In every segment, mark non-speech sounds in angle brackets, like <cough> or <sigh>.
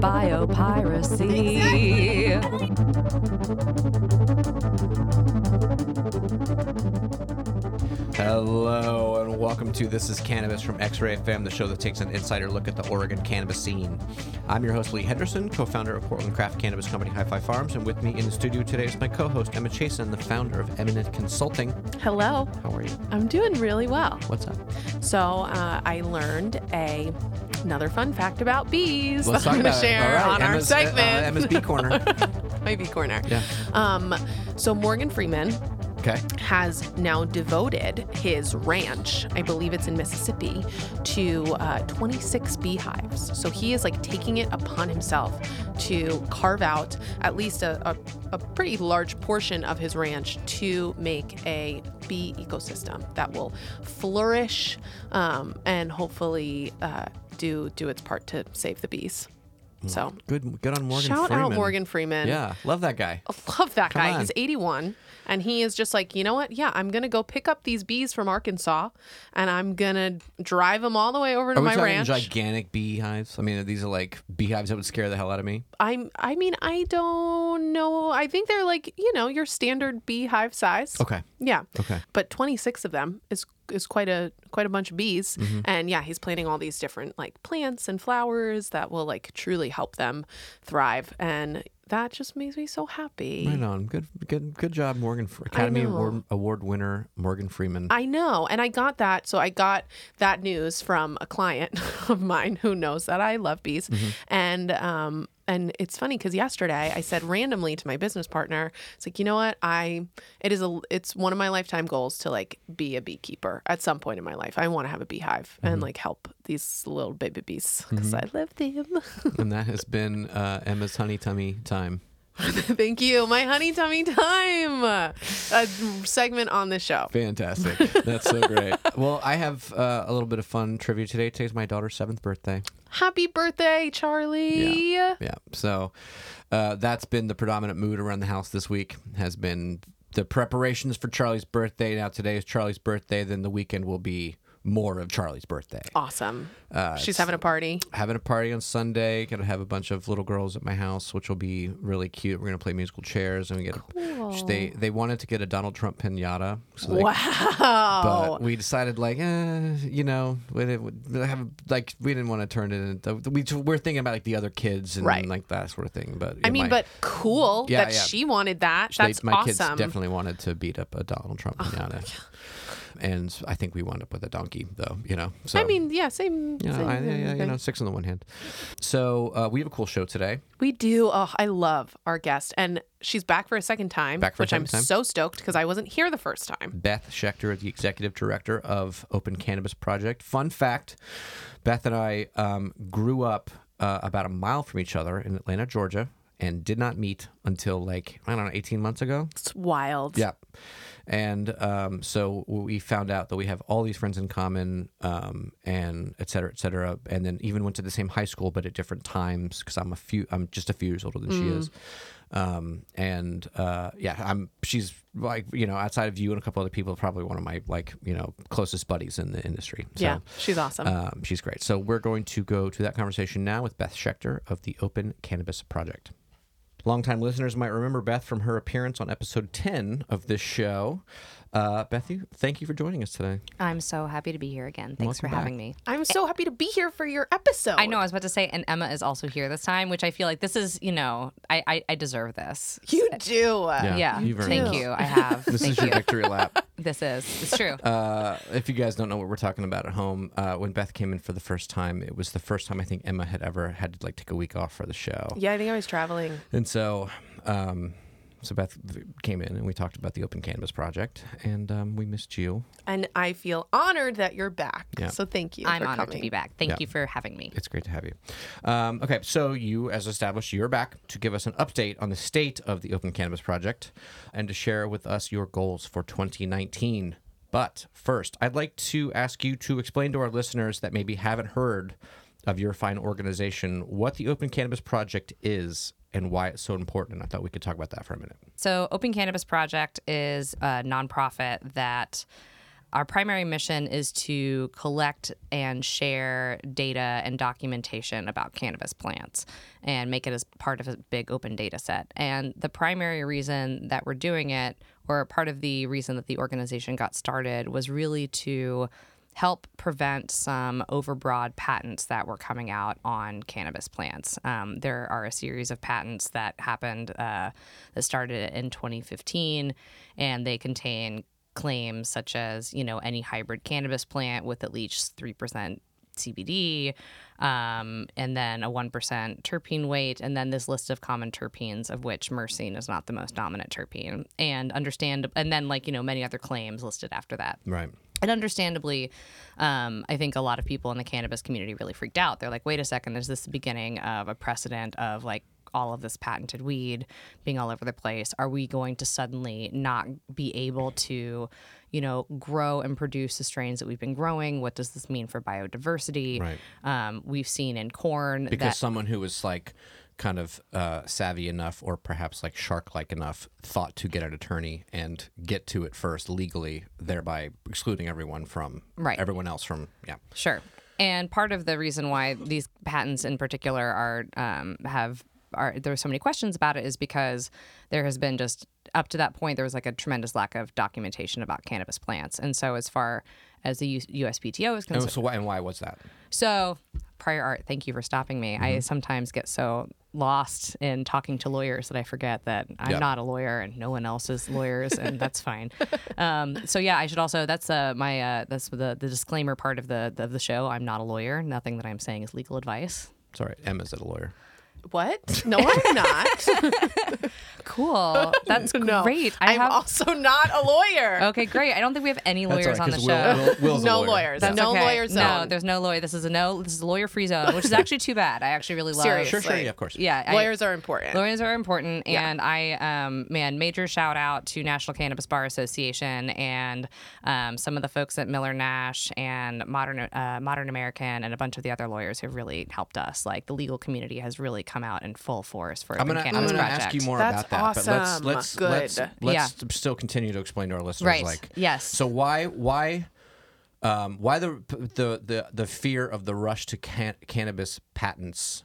biopiracy. Hello and welcome to This is Cannabis from X-Ray FM, the show that takes an insider look at the Oregon cannabis scene. I'm your host Lee Henderson, co-founder of Portland Craft Cannabis Company Hi-Fi Farms, and with me in the studio today is my co-host Emma Chasen, the founder of Eminent Consulting. Hello. How are you? I'm doing really well. What's up? So uh, I learned a another fun fact about bees. Let's that I'm gonna about share right, on our Emma's, uh, uh, segment. Emma's Bee Corner. <laughs> My bee corner. Yeah. Um, so Morgan Freeman Okay. has now devoted his ranch, I believe it's in Mississippi, to uh, 26 beehives. So he is like taking it upon himself to carve out at least a, a, a pretty large portion of his ranch to make a bee ecosystem that will flourish um, and hopefully uh, do do its part to save the bees. So Good. Good on Morgan. shout Freeman. out Morgan Freeman. Yeah, love that guy. Love that Come guy. on. He's 81 and he is just like, you know what? Yeah, I'm going to go pick up these bees from Arkansas and I'm going to drive them all the way over to Are we my talking ranch. gigantic beehives? I mean, these are like beehives that would scare the hell out of me. I'm I mean, I don't know. I think they're like, you know, your standard beehive size. Okay. Yeah. Okay. But 26 of them is is quite a quite a bunch of bees. Mm-hmm. And yeah, he's planting all these different like plants and flowers that will like truly help them thrive and that just makes me so happy. Right on. Good. Good. Good job, Morgan. Fre- Academy. Award, Award winner Morgan Freeman. I know. And I got that. So I got that news from a client <laughs> of mine who knows that I love bees. And, um, and it's funny because yesterday I said randomly to my business partner, it's like, you know what? I, it is a, it's one of my lifetime goals to like be a beekeeper at some point in my life. I want to have a beehive and like help these little baby bees because I love them. <laughs> and that has been uh, Emma's honey tummy time. <laughs> Thank you. My honey tummy time, a segment on the show. Fantastic. That's so great. <laughs> Well, I have uh, a little bit of fun trivia today. Today's my daughter's seventh birthday. Happy birthday, Charlie. Yeah. yeah. So uh, that's been the predominant mood around the house this week. Has been the preparations for Charlie's birthday. Now today is Charlie's birthday. Then the weekend will be more of Charlie's birthday. Awesome. Uh, She's having a party. having a party on Sunday. Gonna have a bunch of little girls at my house, which will be really cute. We're gonna play musical chairs, and we get. A, they they wanted to get a Donald Trump pinata. So they, Wow. But we decided, like, eh, you know, we didn't have like we didn't want to turn it into. We we're thinking about like the other kids and Right. like that sort of thing. But I mean, my- but cool Yeah, that yeah. she wanted that. they- That's my kids awesome. Oh definitely wanted to beat up a Donald Trump pinata. And I think we wound up with a donkey, though. You know, so I mean, yeah, same. you know, same I, yeah, yeah, you know, six on the one hand. So uh, we have a cool show today. we do. Oh, I love our guest, and she's back for a second time, Back for which I'm time. so stoked because I wasn't here the first time. Beth Schechter, the executive director of Open Cannabis Project. Fun fact Beth and I um, grew up uh, about a mile from each other in Atlanta, Georgia, and did not meet until like, I don't know, 18 months ago. It's wild. Yeah. And um, so we found out that we have all these friends in common, um, and et cetera, et cetera. And then even went to the same high school, but at different times because I'm a few, I'm just a few years older than she is. Um, and uh, yeah, I'm. She's like you know, outside of you and a couple other people, probably one of my like you know closest buddies in the industry. So, Yeah, she's awesome. Um, she's great. So we're going to go to that conversation now with Beth Schechter of the Open Cannabis Project. Longtime listeners might remember Beth from her appearance on episode 10 of this show. Uh, Beth, you, thank you for joining us today. I'm so happy to be here again. Thanks Welcome for having back. me. I'm so happy to be here for your episode. I know I was about to say, and Emma is also here this time, which I feel like this is, you know, I I, I deserve this. you do. Yeah, you've thank this. you. I have. <laughs> This thank is your you. victory lap. <laughs> This is. It's true. Uh, if you guys don't know what we're talking about at home, uh, when Beth came in for the first time, it was the first time I think Emma had ever had to like take a week off for the show. Yeah, I think I was traveling. And so, um, so Beth came in and we talked about the Open Cannabis Project, and um, we missed you. And I feel honored that you're back. Yeah. So thank you. I'm for honored coming. to be back. Thank Yeah. you for having me. It's great to have you. Um, okay, so you, as established, you're back to give us an update on the state of the Open Cannabis Project and to share with us your goals for 2019. But first, I'd like to ask you to explain to our listeners that maybe haven't heard of your fine organization what the Open Cannabis Project is and why it's so important. I thought we could talk about that for a minute. So, Open Cannabis Project is a nonprofit that our primary mission is to collect and share data and documentation about cannabis plants and make it as part of a big open data set. And the primary reason that we're doing it, or part of the reason that the organization got started, was really to help prevent some overbroad patents that were coming out on cannabis plants. Um, there are a series of patents that happened uh, that started in 2015, and they contain claims such as, you know, any hybrid cannabis plant with at least 3% CBD, um, and then a 1% terpene weight, and then this list of common terpenes, of which myrcene is not the most dominant terpene. And understand, and then like, you know, many other claims listed after that. Right. And understandably, um, I think a lot of people in the cannabis community really freaked out. They're like, wait a second, is this the beginning of a precedent of like all of this patented weed being all over the place? Are we going to suddenly not be able to, you know, grow and produce the strains that we've been growing? What does this mean for biodiversity? Right. Um, we've seen in corn Because that someone who was like kind of uh, savvy enough or perhaps like shark like enough thought to get an attorney and get to it first legally, thereby excluding everyone from Right. everyone else from yeah. Sure. And part of the reason why these patents in particular are um, have are there there's so many questions about it is because there has been just up to that point there was like a tremendous lack of documentation about cannabis plants. And so as far as the USPTO is And concerned, so why and why was that? so prior art, thank you for stopping me. I sometimes get so lost in talking to lawyers that I forget that I'm Yeah. not a lawyer and no one else is lawyers, and <laughs> that's fine. Um, so yeah, I should also that's uh, my uh, that's the the disclaimer part of the of the show. I'm not a lawyer. Nothing that I'm saying is legal advice. Sorry, Emma's a lawyer. What? <laughs> No, I'm not. Cool. That's <laughs> no, great. I I'm have. also not a lawyer. Okay, great. I don't think we have any That's lawyers all on right, the 'cause show. Will, Will, Will's a No lawyer. lawyers. That's No okay. lawyer No, there's no lawyer. This is a no. This is a lawyer-free zone, which is <laughs> actually too bad. I actually really love. Seriously. Sure, sure, yeah, of course. Yeah, I- Lawyers are important. Lawyers are important, Yeah. and I, um, man, major shout out to National Cannabis Bar Association and um, some of the folks at Miller Nash and Modern uh, Modern American and a bunch of the other lawyers who have really helped us. Like the legal community has really come out in full force for I'm gonna, I'm Cannabis gonna Project. ask you more That's about that, but let's awesome. let's Good. let's let's still continue to explain to our listeners. Right. Like, Yes. So why why um, why the the the the fear of the rush to can- cannabis patents?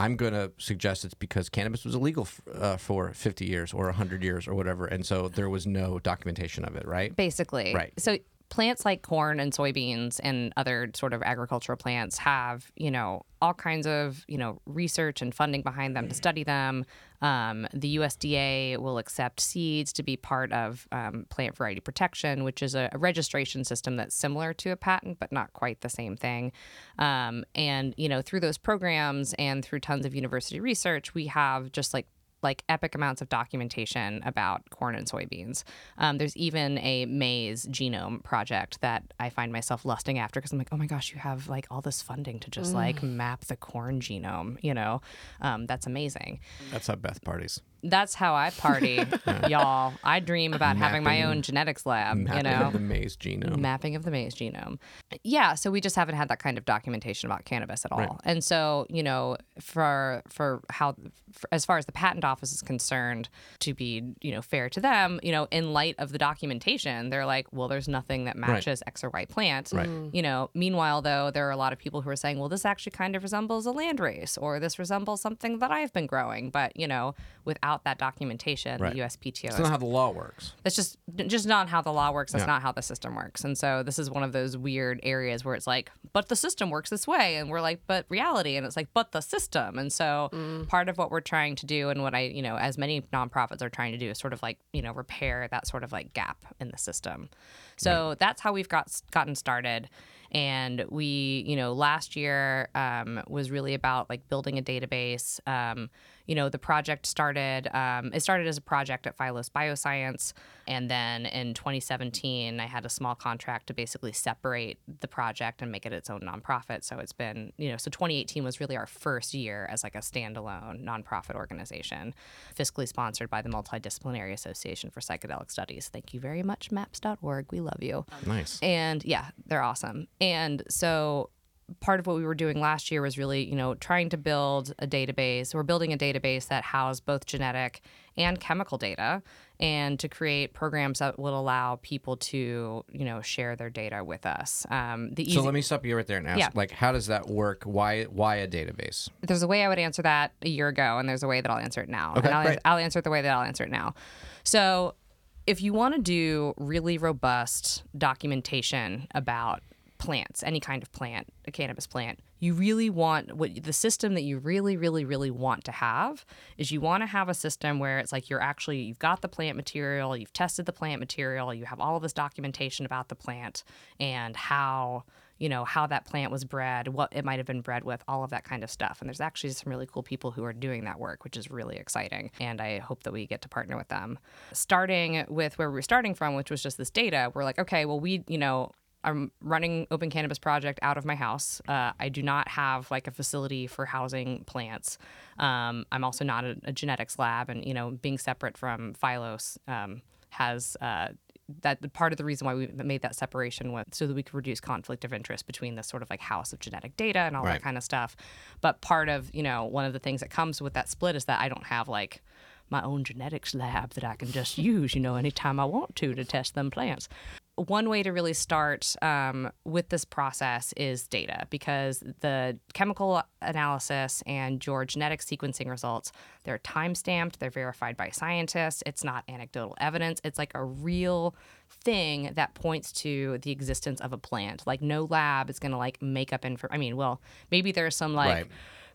I'm going to suggest it's because cannabis was illegal f- uh, for 50 years or 100 years or whatever, and so there was no documentation of it, right? basically. Right. So plants like corn and soybeans and other sort of agricultural plants have, you know, all kinds of, you know, research and funding behind them to study them. Um, the USDA will accept seeds to be part of um, plant variety protection, which is a, a registration system that's similar to a patent, but not quite the same thing. Um, and, you know, through those programs and through tons of university research, we have just like like epic amounts of documentation about corn and soybeans. Um, there's even a maize genome project that I find myself lusting after because I'm like, oh my gosh, you have like all this funding to just like map the corn genome. You know, um, that's amazing. That's how Beth parties. That's how I party, <laughs> y'all. I dream about having my own genetics lab. Mapping you know, of the maize genome. mapping of the maize genome. Yeah, so we just haven't had that kind of documentation about cannabis at all. And so, you know, for for how for, as far as the patent office is concerned, to be, you know, fair to them, you know, in light of the documentation, they're like, well, there's nothing that matches X or Y plant. Right. Mm. You know, meanwhile though, there are a lot of people who are saying, well, this actually kind of resembles a land race or this resembles something that I've been growing, but, you know, without that documentation, Right. the USPTO That's is not how the law works. that's just just not how the law works. That's Yeah. not how the system works. And so this is one of those weird areas where it's like, but the system works this way, and we're like, but reality, and it's like, but the system. And so part of what we're trying to do, and what I, you know, as many nonprofits are trying to do, is sort of like, you know, repair that sort of like gap in the system. So that's how we've got gotten started. And we, you know, last year um, was really about like building a database. Um, you know, the project started, um, it started as a project at Phylos Bioscience. And then in 2017, I had a small contract to basically separate the project and make it its own nonprofit. So it's been, you know, so 2018 was really our first year as like a standalone nonprofit organization, fiscally sponsored by the Multidisciplinary Association for Psychedelic Studies. Thank you very much, maps.org. We love you. Nice. And yeah, they're awesome. And so part of what we were doing last year was really, you know, trying to build a database. We're building a database that housed both genetic and chemical data and to create programs that will allow people to you know share their data with us um, the easy, So let me stop you right there and ask, Yeah. like, how does that work? Why why a database? there's a way I would answer that a year ago, and there's a way that I'll answer it now. Okay, and I'll, great. I'll answer it the way that I'll answer it now. So, if you want to do really robust documentation about plants, any kind of plant, a cannabis plant, you really want what the system that you really, really, really want to have is you want to have a system where it's like you're actually you've got the plant material, you've tested the plant material, you have all of this documentation about the plant and how you know how that plant was bred what it might have been bred with all of that kind of stuff. And there's actually some really cool people who are doing that work which is really exciting and i hope that we get to partner with them. Starting with where we were starting from which was just this data we're like okay well we you know I'm running Open Cannabis Project out of my house. Uh, I do not have like a facility for housing plants. Um, I'm also not a, a genetics lab, and you know, being separate from Phylos um, has uh, that part of the reason why we made that separation was so that we could reduce conflict of interest between this sort of like house of genetic data and all Right. that kind of stuff. But part of you know one of the things that comes with that split is that I don't have like my own genetics lab that I can just <laughs> use, you know, anytime I want to to test them plants. One way to really start um, with this process is data because the chemical analysis and your genetic sequencing results, they're time stamped, they're verified by scientists. It's not anecdotal evidence. It's like a real thing that points to the existence of a plant. Like no lab is going to like make up info. I mean, well, maybe there's some like Right.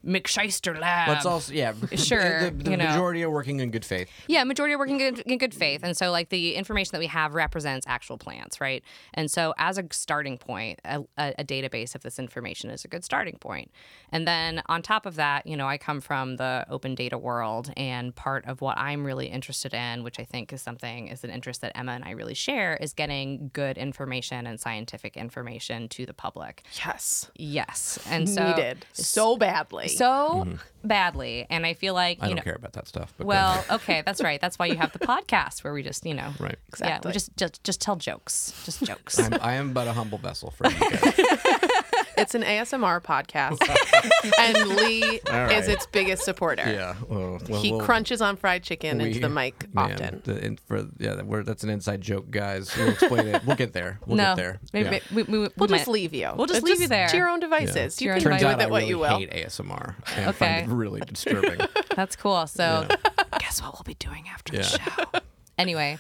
McShyster lab. Let's also yeah, <laughs> sure, The, the you know. majority are working in good faith. Yeah, majority are working good, in good faith, and so like the information that we have represents actual plants, right? And so as a starting point, a, a, a database of this information is a good starting point. And then on top of that, you know, I come from the open data world, and part of what I'm really interested in, which I think is something is an interest that Emma and I really share, is getting good information and scientific information to the public. Yes. Yes, and so Needed so badly. So badly, and I feel like Mm-hmm. I you don't know. care about that stuff. But Well, okay, that's right. That's why you have the <laughs> podcast where we just, you know, right. Exactly. yeah, Exactly. we just just just tell jokes, just jokes. I'm, I am but a humble vessel for you guys. <laughs> It's an ASMR podcast, <laughs> and Lee All right. is its biggest supporter. yeah. Well, well, He well, crunches on fried chicken into the mic man, often. the- in- for yeah, that- we're, that's an inside joke, guys. We'll explain it. We'll get there. We'll no, get there. maybe Yeah. we, we, we We'll just might- leave you. We'll just It's leave you there. to your own devices. To You your can own do Turns with out it I what really you will. hate ASMR and Okay. find it really disturbing. <laughs> That's cool. So, Yeah. <laughs> guess what we'll be doing after Yeah. the show? anyway,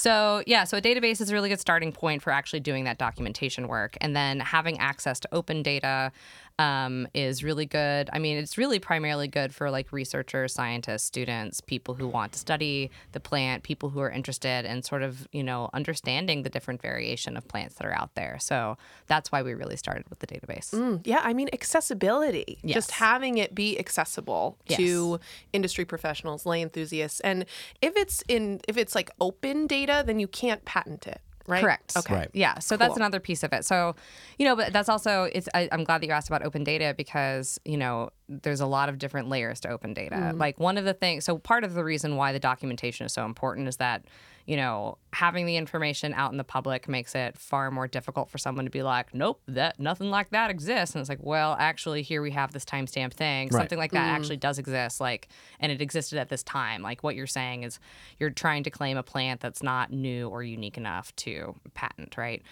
so yeah, so a database is a really good starting point for actually doing that documentation work, and then having access to open data um, is really good. I mean, it's really primarily good for like researchers, scientists, students, people who want to study the plant, people who are interested in sort of you know understanding the different variation of plants that are out there. So that's why we really started with the database. Mm, Yeah, I mean accessibility. Yes. Just having it be accessible to industry professionals, lay enthusiasts. And if it's in if it's like open data, then you can't patent it, right? Correct. Okay. Right. Yeah. So that's another piece of it. So, you know, but that's also it's. I, I'm glad that you asked about open data because you know there's a lot of different layers to open data. Mm-hmm. Like one of the things. So part of the reason why the documentation is so important is that you know having the information out in the public makes it far more difficult for someone to be like, nope, that nothing like that exists. And it's like, well, actually, here we have this timestamp thing. Right. Something like that mm. actually does exist. Like, and it existed at this time. Like what you're saying is you're trying to claim a plant that's not new or unique enough to patent, right?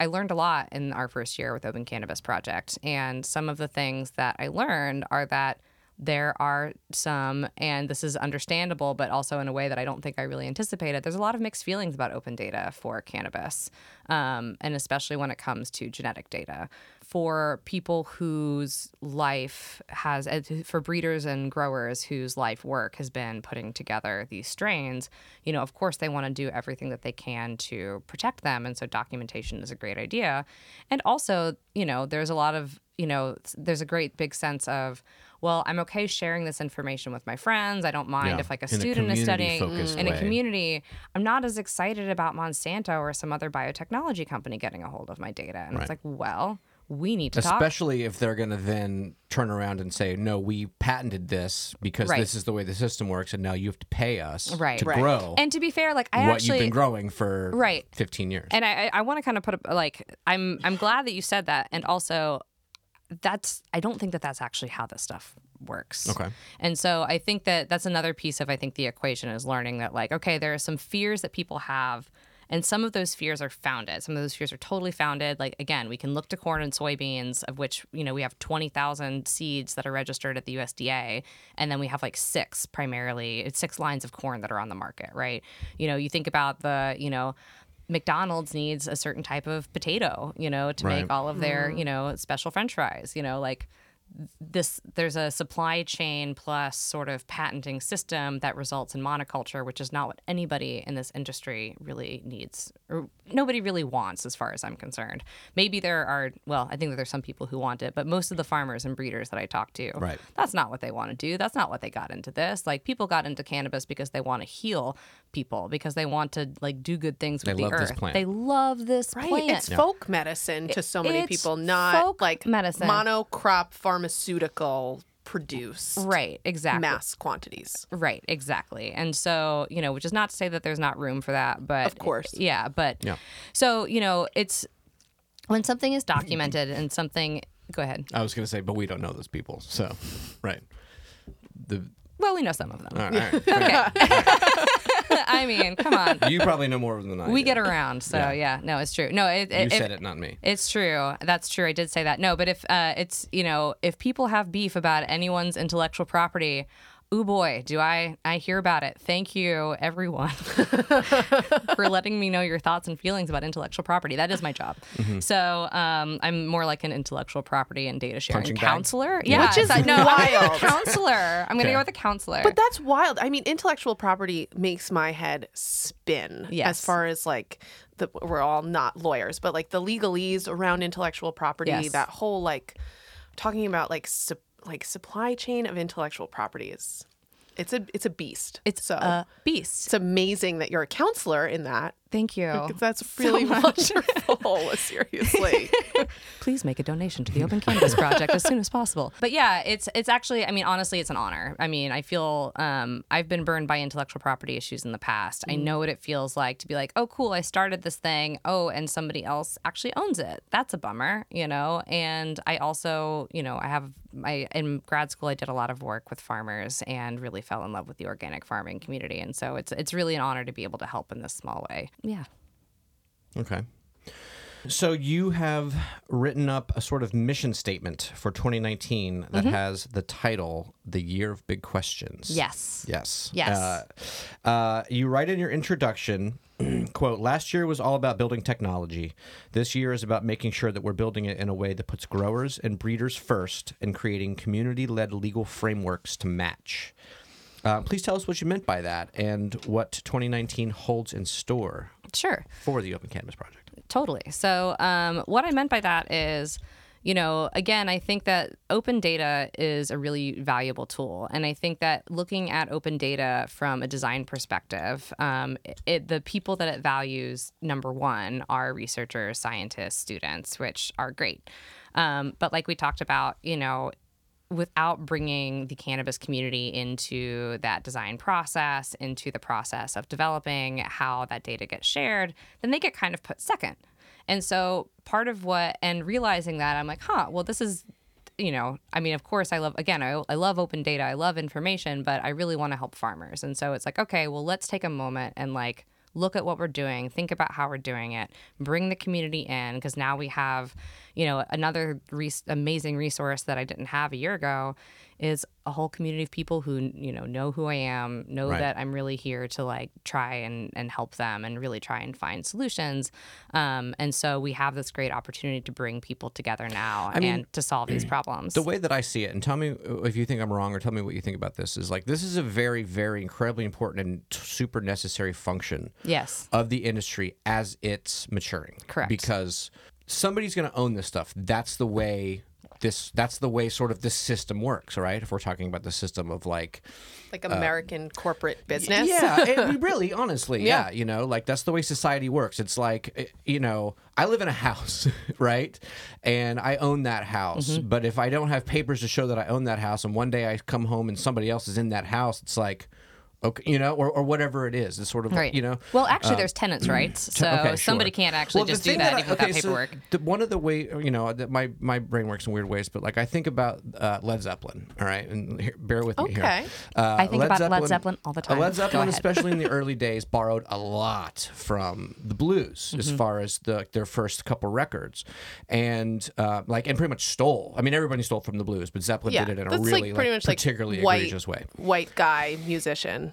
I learned a lot in our first year with Open Cannabis Project. And some of the things that I learned are that there are some, and this is understandable, but also in a way that I don't think I really anticipated. There's a lot of mixed feelings about open data for cannabis, um, and especially when it comes to genetic data. For people whose life has, uh, for breeders and growers whose life work has been putting together these strains, you know, of course they want to do everything that they can to protect them. And so documentation is a great idea. And also, you know, there's a lot of, you know, there's a great big sense of, well, I'm okay sharing this information with my friends. I don't mind Yeah, if like a in a student is studying community-focused in a community. I'm not as excited about Monsanto or some other biotechnology company getting a hold of my data. And Right. it's like, well, we need to talk. Especially if they're going to then turn around and say, "No, we patented this because Right. this is the way the system works, and now you have to pay us Right. to Right. grow And to be fair, like I what actually you've been growing for Right. 15 years." and I, I want to kind of put a, like I'm I'm glad that you said that, and also that's I don't think that that's actually how this stuff works. Okay. And so I think that that's another piece of I think the equation is learning that like okay, there are some fears that people have and some of those fears are founded. Some of those fears are totally founded. Like again, we can look to corn and soybeans, of which you know we have twenty thousand seeds that are registered at the USDA, and then we have like six primarily, it's six lines of corn that are on the market, right? You know, you think about the you know McDonald's needs a certain type of potato, you know, to Right. make all of their, mm. you know, special french fries, you know, like this there's a supply chain plus sort of patenting system that results in monoculture, which is not what anybody in this industry really needs or nobody really wants as far as I'm concerned. Maybe there are well, I think that there's some people who want it, but most of the farmers and breeders that I talk to, Right. that's not what they want to do. That's not what they got into this. Like people got into cannabis because they want to heal people, because they want to like do good things with They the love this earth. plant. They love this Right. plant. It's folk medicine to so many it's people, not folk like medicine. monocrop pharmaceutical produce right, exactly. mass quantities. Right, exactly. And so, you know, which is not to say that there's not room for that, but Of course. Yeah, but Yeah. so, you know, it's when something is documented and something go ahead. I was going to say, but we don't know those people. So, right. The Well, we know some of them. all right, all right. <laughs> I mean, come on. You probably know more than I We do. get around. So, Yeah. yeah, no, it's true. No, it, You it, said it, not me. It's true. That's true. I did say that. No, but if uh, it's you know if people have beef about anyone's intellectual property, oh boy, do I I hear about it. Thank you everyone <laughs> for letting me know your thoughts and feelings about intellectual property. That is my job. Mm-hmm. So um, I'm more like an intellectual property and data sharing Punching bag? counselor. Yeah, Which is so- no, I'm gonna go wild. with counselor. I'm gonna Okay. go with a counselor. But that's wild. I mean, intellectual property makes my head spin. Yes. As far as like the we're all not lawyers, but like the legalese around intellectual property, Yes. that whole like talking about like sup- like supply chain of intellectual property is it's a it's a beast. it's so a beast. it's amazing that you're a counselor in that. Thank you. That's <laughs> really <laughs> wonderful. Seriously. <laughs> please make a donation to the Open Cannabis Project as soon as possible. But yeah, it's it's actually, I mean, honestly, it's an honor. I mean, I feel um, I've been burned by intellectual property issues in the past. I know what it feels like to be like, oh, cool, I started this thing. Oh, and somebody else actually owns it. That's a bummer, you know. And I also, you know, I have I in grad school I did a lot of work with farmers and really fell in love with the organic farming community. And so it's it's really an honor to be able to help in this small way. Yeah. Okay. So you have written up a sort of mission statement for 2019 that has the title "The Year of Big Questions." Yes. Yes. Yes. Uh, uh, you write in your introduction, <clears throat> quote, last year was all about building technology. This year is about making sure that we're building it in a way that puts growers and breeders first and creating community led legal frameworks to match. Uh, please tell us what you meant by that and what 2019 holds in store Sure. for the Open Cannabis Project. Totally. So, um, what I meant by that is, you know, again, I think that open data is a really valuable tool. And I think that looking at open data from a design perspective, um, it, the people that it values, number one, are researchers, scientists, students, which are great. Um, but like we talked about, you know, without bringing the cannabis community into that design process, into the process of developing how that data gets shared, then they get kind of put second. And so part of what, and realizing that, I'm like, huh, well, this is, you know, I mean, of course, I love, again, I, I love open data, I love information, but I really want to help farmers. And so it's like, okay, well, let's take a moment and like, look at what we're doing, think about how we're doing it, bring the community in because now we have, you know, another res- amazing resource that I didn't have a year ago is a whole community of people who you know know who I am, know Right. that I'm really here to like try and and help them and really try and find solutions. Um, and so we have this great opportunity to bring people together now mean, and to solve these problems. The way that I see it, and tell me if you think I'm wrong or tell me what you think about this, is like this is a very, very incredibly important and super necessary function yes. of the industry as it's maturing. Correct. Because somebody's going to own this stuff. That's the way this. That's the way sort of this system works, right? If we're talking about the system of like, like American corporate business. yeah, it, <laughs> really, honestly, yeah. Yeah. you know, like that's the way society works. It's like, eh, you know, I live in a house, <laughs> right, and I own that house. Mm-hmm. But if I don't have papers to show that I own that house, and one day I come home and somebody else is in that house, it's like. Okay, you know, or, or whatever it is. It's sort of Right. you know. Well, actually, there's tenants' rights, <clears throat> so Okay, sure. somebody can't actually Well, just do thing that, I- even without okay, so paperwork. the, one of the way you know that my my brain works in weird ways, but like I think about uh, Led Zeppelin. All right, and here, bear with me here. Okay. Uh, I think about Led Zeppelin all the uh, time. Led Zeppelin, especially in the <laughs> early days, borrowed a lot from the blues as Mm-hmm. far as the their first couple records, and uh, like and pretty much stole. I mean, everybody stole from the blues, but Zeppelin Yeah, did it in a really like pretty like, much like particularly white, egregious way. white guy musician.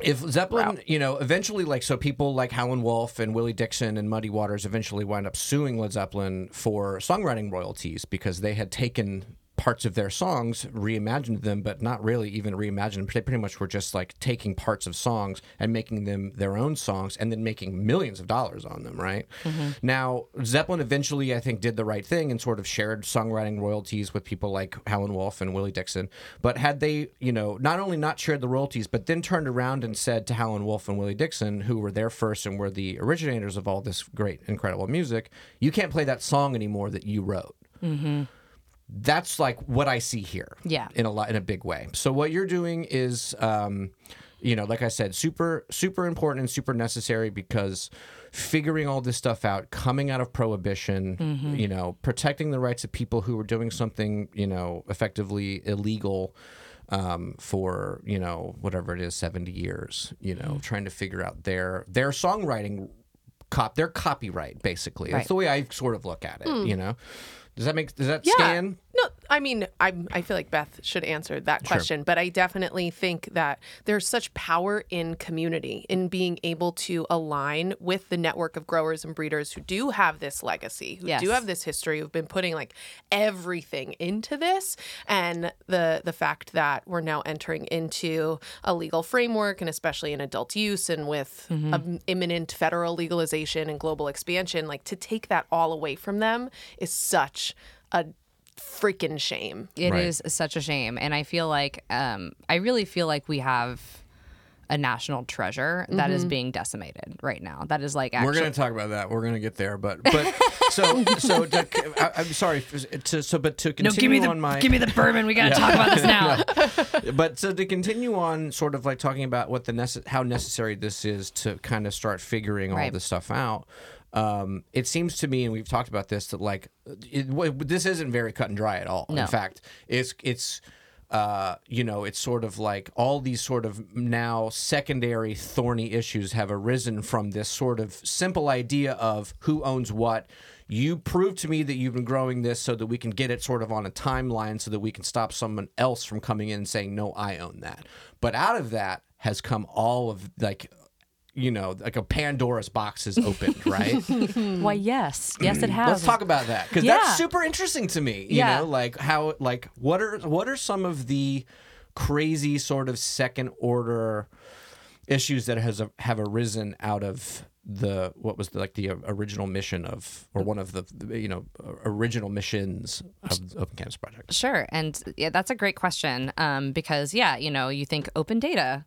If Zeppelin, you know, eventually, like, so people like Howlin' Wolf and Willie Dixon and Muddy Waters eventually wind up suing Led Zeppelin for songwriting royalties because they had taken parts of their songs, reimagined them, but not really even reimagined. They pretty much were just like taking parts of songs and making them their own songs and then making millions of dollars on them, right? Mm-hmm. Now, Zeppelin eventually, I think, did the right thing and sort of shared songwriting royalties with people like Howlin' Wolf and Willie Dixon. But had they, you know, not only not shared the royalties, but then turned around and said to Howlin' Wolf and Willie Dixon, who were there first and were the originators of all this great, incredible music, you can't play that song anymore that you wrote mm-hmm. That's like what I see here. Yeah. In a lot in a big way. So what you're doing is um you know, like I said, super super important and super necessary because figuring all this stuff out, coming out of prohibition, you know, protecting the rights of people who were doing something, you know, effectively illegal um, for, you know, whatever it is, 70 years, you know, trying to figure out their their songwriting cop their copyright basically. That's the way I sort of look at it, you know. Does that make does that Yeah. scan? No, I mean, I I feel like Beth should answer that question, but I definitely think that there's such power in community in being able to align with the network of growers and breeders who do have this legacy, who Yes. do have this history, who've been putting like everything into this, and the the fact that we're now entering into a legal framework, and especially in adult use, and with um, imminent federal legalization and global expansion, like to take that all away from them is such a freaking shame. It Right. is such a shame, and I feel like um, I really feel like we have a national treasure that is being decimated right now. That is like We're going to talk about that. We're going to get there, but but <laughs> so so to, I, I'm sorry to so but to no, continue give me the on my give me the bourbon. We got to talk about this <laughs> now. but so to continue on sort of like talking about what the nece- how necessary this is to kind of start figuring all Right. this stuff out um, it seems to me and we've talked about this that like it, w- this isn't very cut and dry at all No. in fact it's it's uh, you know, it's sort of like all these sort of now secondary thorny issues have arisen from this sort of simple idea of who owns what. You prove to me that you've been growing this so that we can get it sort of on a timeline so that we can stop someone else from coming in and saying, no, I own that. But out of that has come all of like, you know, like a Pandora's box is opened, right? <laughs> Why, yes, yes, it has. Let's talk about that because Yeah. that's super interesting to me. You Yeah. know, like how like what are what are some of the crazy sort of second order issues that has have arisen out of the what was the, like the original mission of or one of the you know original missions of the Open Cannabis Project. Sure. And yeah, that's a great question um, because, yeah, you know, you think open data,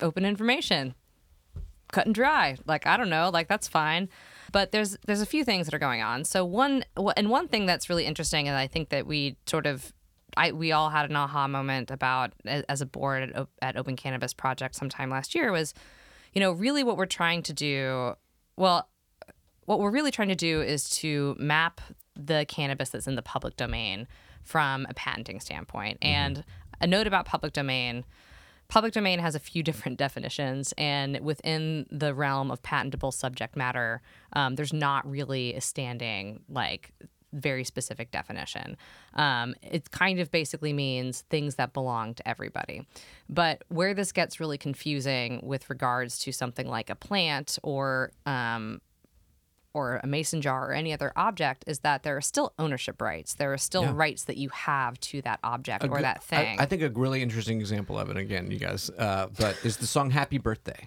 open information, cut and dry. Like, I don't know, like that's fine. But there's there's a few things that are going on. So one and one thing that's really interesting, and I think that we sort of I we all had an aha moment about as a board at, at Open Cannabis Project sometime last year was, you know, really what we're trying to do. Well, what we're really trying to do is to map the cannabis that's in the public domain from a patenting standpoint. Mm-hmm. And a note about public domain public domain has a few different definitions, and within the realm of patentable subject matter, um, there's not really a standing, like, very specific definition. Um, it kind of basically means things that belong to everybody. But where this gets really confusing with regards to something like a plant or um, or a mason jar or any other object is that there are still ownership rights. There are still rights that you have to that object or that I- thing. I, think a really interesting example of it again, you guys, uh, but is the song "Happy Birthday."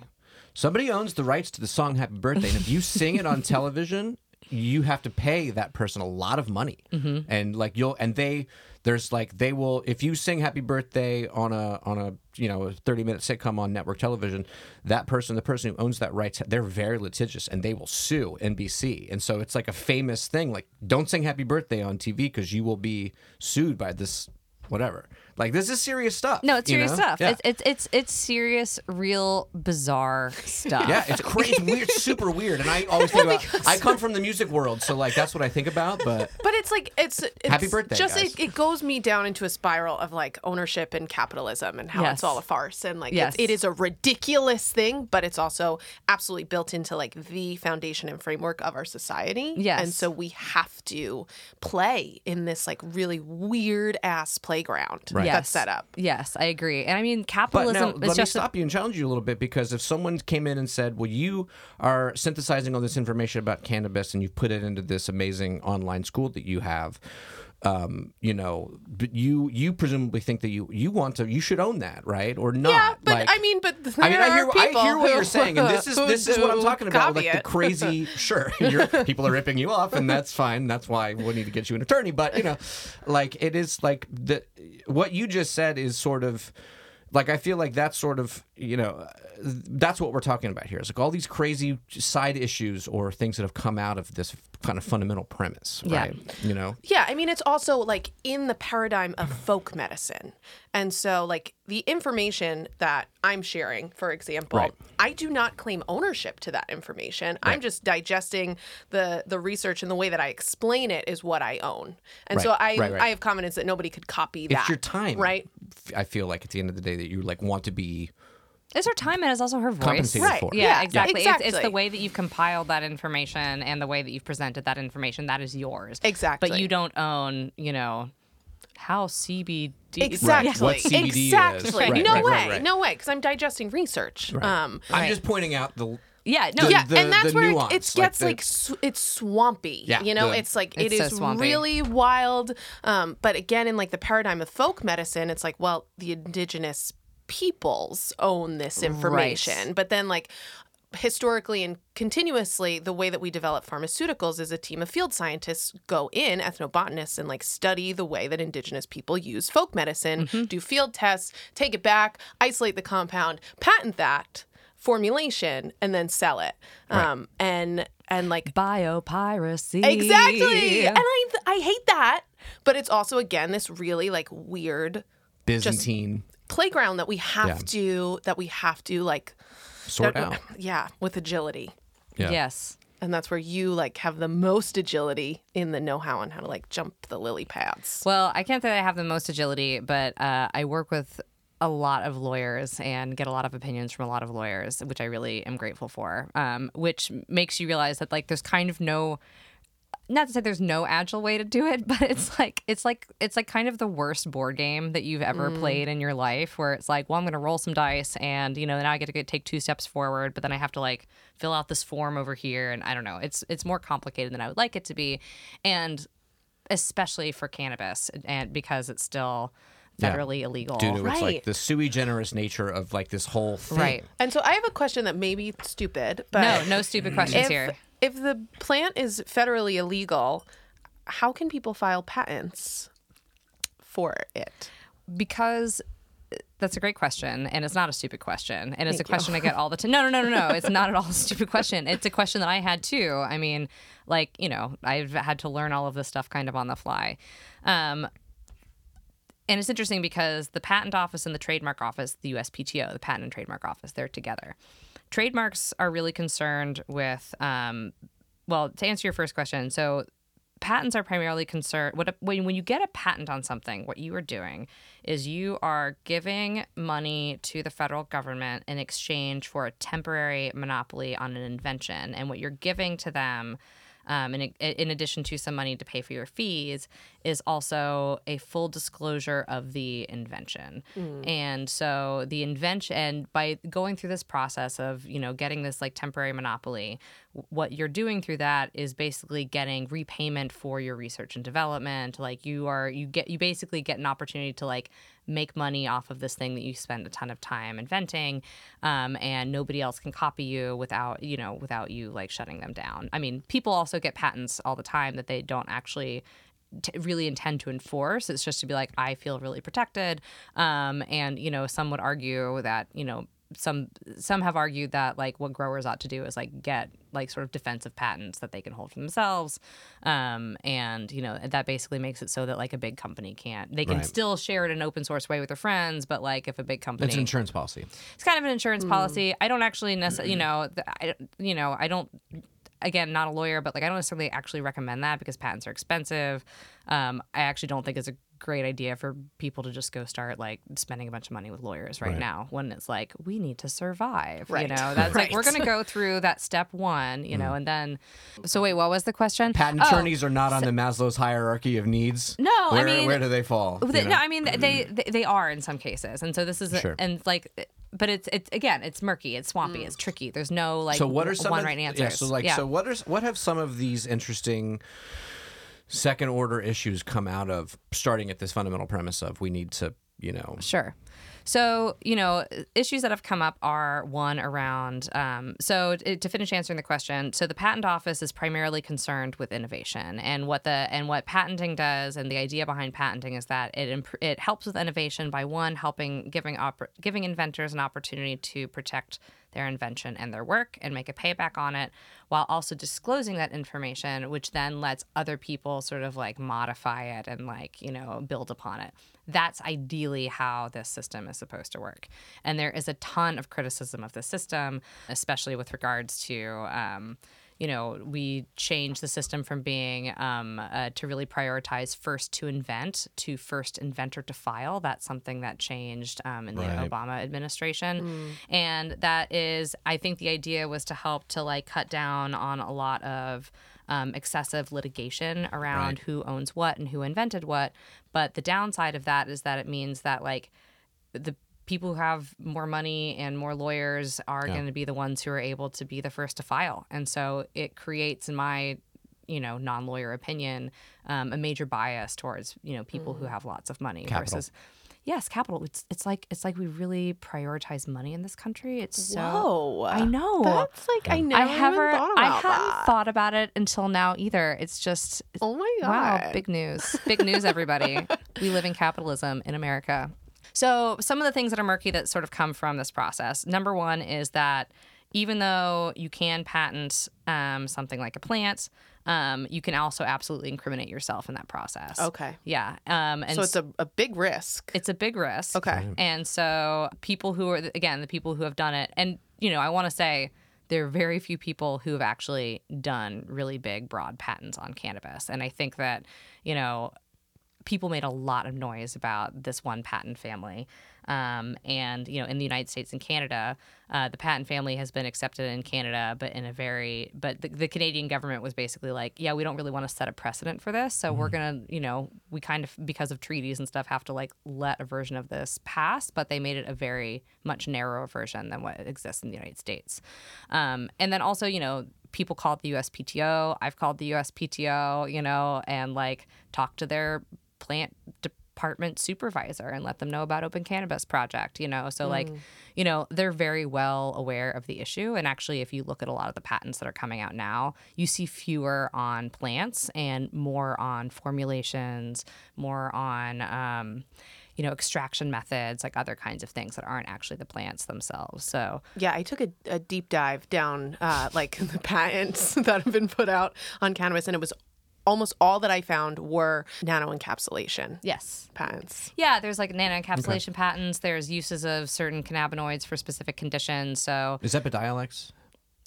Somebody owns the rights to the song "Happy Birthday," and if you sing it on <laughs> television, you have to pay that person a lot of money, Mm-hmm. and like you'll and they there's like they will if you sing "Happy Birthday" on a on a you know a 30 minute sitcom on network television, that person the person who owns that rights they're very litigious and they will sue NBC, and so it's like a famous thing like don't sing "Happy Birthday" on TV because you will be sued by this whatever. Like this is serious stuff. No, it's you serious know? stuff. Yeah. It's, it's it's it's serious, real, bizarre <laughs> stuff. yeah, it's crazy, <laughs> weird, super weird. And I always think about. I come from the music world, so like that's what I think about. But But it's like it's, it's Happy birthday, Just guys. it, it goes me down into a spiral of like ownership and capitalism and how Yes. it's all a farce and like Yes. it's, it is a ridiculous thing, but it's also absolutely built into like the foundation and framework of our society. Yes. and so we have to play in this like really weird ass playground Right. That's set up. Yes, I agree. And I mean, But capitalism now, is let me just a- stop you and challenge you a little bit because if someone came in and said, "Well, you are synthesizing all this information about cannabis and you've put it into this amazing online school that you have," um, you know, but you you presumably think that you you want to you should own that, right? Or not? Yeah, but Like- I mean, but I mean, I hear, I hear what who- you're saying, and this is <laughs> this is what I'm talking about. Like the crazy, <laughs> sure, you're, people are ripping you off, and that's fine. That's why we need to get you an attorney. But you know, like it is like the what you just said is sort of like I feel like that's sort of you know uh, that's what we're talking about here. It's like all these crazy side issues or things that have come out of this kind of fundamental premise, Yeah. right? You know, Yeah, I mean, it's also like in the paradigm of folk medicine. And so, like, the information that I'm sharing, for example, Right. I do not claim ownership to that information. I'm just digesting the the research and the way that I explain it is what I own. And so I right, right. I have confidence that nobody could copy that. it's your time, Right. I feel like at the end of the day that you like want to be it's her time and it's also her voice. Right. for. Yeah, Yeah, exactly. It's, it's the way that you've compiled that information and the way that you've presented that information that is yours. Exactly. But you don't own, you know, how CBD. Exactly. What CBD is. exactly. Right, no right, way. right, right. No way. Because I'm digesting research. Um, I'm Right. just pointing out the Yeah, no, The- yeah, the- and that's where it- nuance, it like gets the- like, sw- it's swampy. Yeah, you know, the- it's like It's it so really wild. Um, but again, in like the paradigm of folk medicine, it's like, well, the indigenous peoples own this information, but then like historically and continuously the way that we develop pharmaceuticals is a team of field scientists go in ethnobotanists and like study the way that indigenous people use folk medicine do field tests take it back isolate the compound patent that formulation and then sell it um and and like biopiracy. exactly and i i hate that but it's also again this really like weird Byzantine playground that we have Yeah. to that we have to like sort that- out. <laughs> yeah with agility Yeah. Yes. and that's where you like have the most agility in the know-how on how to like jump the lily pads Well, I can't say that I have the most agility, but uh, I work with a lot of lawyers and get a lot of opinions from a lot of lawyers, which I really am grateful for. Um, which makes you realize that like there's kind of no not to say there's no agile way to do it, <laughs> but it's like it's like it's like kind of the worst board game that you've ever played in your life where it's like, well, I'm gonna roll some dice and you know, now I get to get, take two steps forward, but then I have to like fill out this form over here and I don't know. It's it's more complicated than I would like it to be. And especially for cannabis and because it's still Yeah. federally illegal. Due to its like Right. the sui generis nature of like this whole thing. right. and so i have a question that may be stupid but No, no stupid questions if, here. if the plant is federally illegal how can people file patents for it because that's a great question and it's not a stupid question and it's Thank a question i get all the time no no no no no it's not at all a stupid question it's a question that i had too i mean like you know i've had to learn all of this stuff kind of on the fly um, and it's interesting because the patent office and the trademark office the uspto the patent and trademark office they're together. Trademarks are really concerned with um, well to answer your first question so patents are primarily concerned what when, when you get a patent on something what you are doing is you are giving money to the federal government in exchange for a temporary monopoly on an invention. And what you're giving to them um, in, in addition to some money to pay for your fees is also a full disclosure of the invention. And so the invention and by going through this process of you know getting this like temporary monopoly what you're doing through that is basically getting repayment for your research and development. Like you are you get you basically get an opportunity to like make money off of this thing that you spend a ton of time inventing um, and nobody else can copy you without you know without you like shutting them down. I mean people also get patents all the time that they don't actually t- really intend to enforce. It's just to be like, I feel really protected. Um, and, you know, some would argue that, you know, some some have argued that like what growers ought to do is like get like sort of defensive patents that they can hold for themselves um, and you know that basically makes it so that like a big company can't they can Right. still share it in an open source way with their friends but like if a big company It's an insurance policy. it's kind of an insurance policy. I don't actually necessarily, you know, th- I, you know, I don't. Again, not a lawyer, but like I don't necessarily actually recommend that because patents are expensive. Um, I actually don't think it's a great idea for people to just go start like spending a bunch of money with lawyers right, Right. now when it's like we need to survive. Right. You know, that's like we're <laughs> going to go through that step one. You know, mm. and then. So wait, what was the question? Patent Oh, attorneys are not on the Maslow's hierarchy of needs. No, I where, mean- where do they fall? They- you No. I mean they, they they are in some cases, and so this is Sure. and like, but it's it's again it's murky, it's swampy, mm. it's tricky. There's no like so what are some one of, right answers. Yeah, so like so what are what have some of these interesting second order issues come out of starting at this fundamental premise of we need to you know Sure. So, you know, issues that have come up are one around. Um, so, t- to finish answering the question, so the patent office is primarily concerned with innovation, and what the and what patenting does, and the idea behind patenting is that it imp- it helps with innovation by one helping giving oppor- giving inventors an opportunity to protect their invention and their work and make a payback on it, while also disclosing that information, which then lets other people sort of like modify it and like you know build upon it that's ideally how this system is supposed to work. And there is a ton of criticism of the system, especially with regards to. Um, you know, we change the system from being um, uh, to really prioritize first to invent to first inventor to file. That's something that changed um, in the Right. Obama administration. And that is, I think the idea was to help to like cut down on a lot of um, excessive litigation around Right. who owns what and who invented what. But the downside of that is that it means that like the people who have more money and more lawyers are going to be the ones who are able to be the first to file, and so it creates, in my you know non-lawyer opinion, um, a major bias towards you know people who have lots of money Capital. versus. Yes, capital. It's it's like it's like we really prioritize money in this country. It's so Whoa. I know. That's like I never I haven't even thought I about hadn't that. thought about it until now either. It's just Oh my god. Wow, big news. Big <laughs> news, everybody. we live in capitalism in America. So, some of the things that are murky that sort of come from this process number one is that even though you can patent um, something like a plant, um, you can also absolutely incriminate yourself in that process. Okay. Yeah. Um, and So it's a, a big risk. it's a big risk. Okay. And so people who are again the people who have done it, and you know, I want to say there are very few people who have actually done really big, broad patents on cannabis, and I think that you know people made a lot of noise about this one patent family. Um, and you know, in the United States and Canada, uh, the patent family has been accepted in Canada, but in a very, but the, the Canadian government was basically like, yeah, we don't really want to set a precedent for this, so we're gonna, you know, we kind of because of treaties and stuff have to like let a version of this pass, but they made it a very much narrower version than what exists in the United States. Um, and then also, you know, people call it the USPTO. I've called the USPTO, you know, and like talk to their plant department supervisor and let them know about Open Cannabis Project, you know. So like, you know, they're very well aware of the issue and actually if you look at a lot of the patents that are coming out now, you see fewer on plants and more on formulations, more on um you know, extraction methods, like other kinds of things that aren't actually the plants themselves. So, Yeah, I took a, a deep dive down uh, like <laughs> the patents <laughs> that have been put out on cannabis, and it was almost all that I found were nano encapsulation yes. patents. Yeah, there's like nano encapsulation patents. There's uses of certain cannabinoids for specific conditions. So, is Epidiolex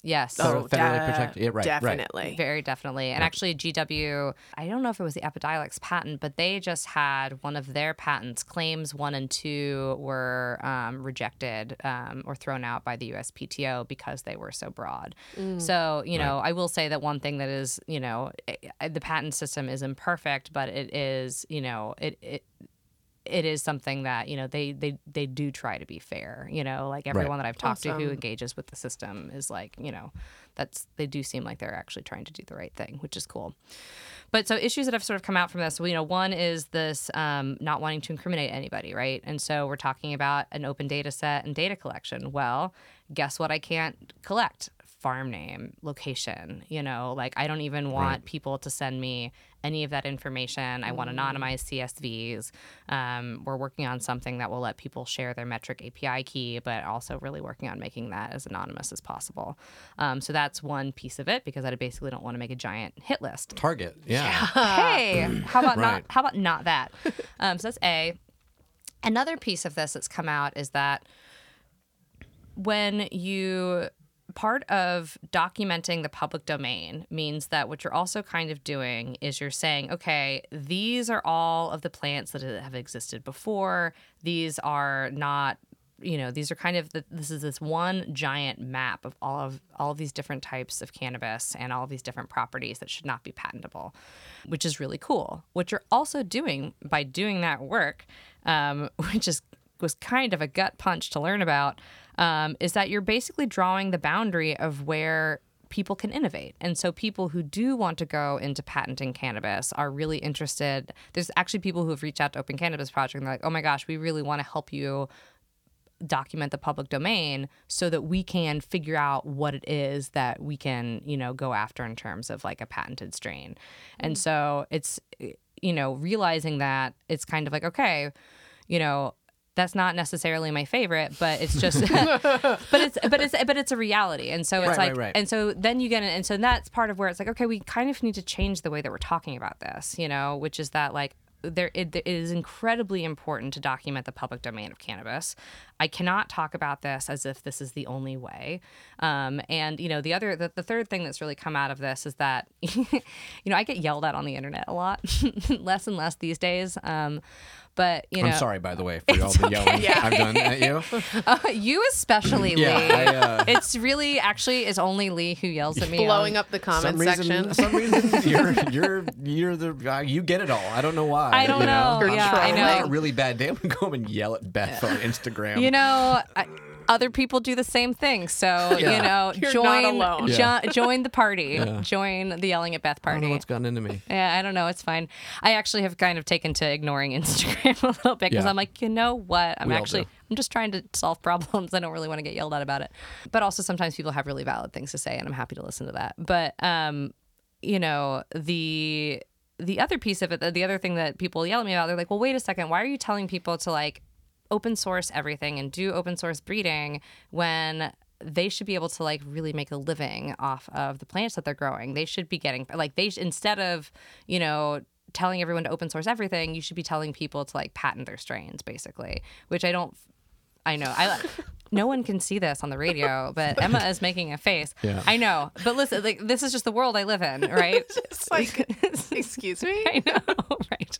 yes. Oh, federally de- protected? Yeah, right, right. definitely. Very definitely. And actually, GW, I don't know if it was the Epidiolex patent, but they just had one of their patents, claims one and two were um, rejected um, or thrown out by the USPTO because they were so broad. So, you know, I will say that one thing that is, you know, eh, the patent system is imperfect, but it is, you know, it, it it is something that you know they they they do try to be fair you know like everyone that i've talked to who engages with the system is like you know that's they do seem like they're actually trying to do the right thing which is cool but so issues that have sort of come out from this, well, you know, one is this um, not wanting to incriminate anybody, right? And so we're talking about an open data set and data collection. Well, guess what? I can't collect farm name, location. You know, like I don't even want people to send me any of that information. I want anonymized CSVs. Um, we're working on something that will let people share their Metrc API key, but also really working on making that as anonymous as possible. Um, so that's one piece of it because I basically don't want to make a giant hit list. Target. Yeah. <laughs> hey, how about Right. not? How about not that? <laughs> Um, so that's A. Another piece of this that's come out is that when you part of documenting the public domain means that what you're also kind of doing is you're saying okay these are all of the plants that have existed before. These are not you know these are kind of the, this is this one giant map of all of all of these different types of cannabis and all of these different properties that should not be patentable which is really cool. What you're also doing by doing that work um, <laughs> which is was kind of a gut punch to learn about um, is that you're basically drawing the boundary of where people can innovate. And so people who do want to go into patenting cannabis are really interested. There's actually people who have reached out to Open Cannabis Project and they're like, oh my gosh, we really want to help you document the public domain so that we can figure out what it is that we can, you know, go after in terms of like a patented strain. And so it's, you know, realizing that it's kind of like, okay, you know, that's not necessarily my favorite, but it's just, <laughs> <laughs> but it's, but it's, but it's a reality. And so it's Right, like, right, right. and so then you get it. And so that's part of where it's like, okay, we kind of need to change the way that we're talking about this, you know, which is that like, there it, it is incredibly important to document the public domain of cannabis. I cannot talk about this as if this is the only way. Um, and you know, the other, the, the third thing that's really come out of this is that, <laughs> you know, I get yelled at on the internet a lot, less and less these days. Um, but you know, I'm sorry, by the way, for all the yelling I've done at you. <laughs> Uh, you especially, Yeah, Lee. I, uh, it's really actually it's only Lee who yells at me. Blowing on- up the Some comment reason, section. some reason, <laughs> you're you're you're the uh, you get it all. I don't know why. I don't you know. You're Yeah, I know. I'm a really bad day. I'm gonna go home and yell at Beth on Instagram. You know, I, other people do the same thing. So you know, You're join not alone. jo- join the party. <laughs> Yeah. Join the yelling at Beth I don't know party. what's gotten into me. Yeah, I don't know. It's fine. I actually have kind of taken to ignoring <laughs> Instagram a little bit because Yeah. I'm like, you know what? I'm We actually. I'm just trying to solve <laughs> problems. I don't really want to get yelled at about it. But also sometimes people have really valid things to say, and I'm happy to listen to that. But um, you know, the the other piece of it, the, the other thing that people yell at me about, they're like, well, wait a second, why are you telling people to like open source everything and do open source breeding when they should be able to like really make a living off of the plants that they're growing. They should be getting like they instead of, you know, telling everyone to open source everything, you should be telling people to like patent their strains basically, which I don't I know. I no one can see this on the radio, <laughs> but Emma is making a face. Yeah. I know. But listen, like this is just the world I live in, <laughs> right? It's like, <laughs> excuse me. I know, right?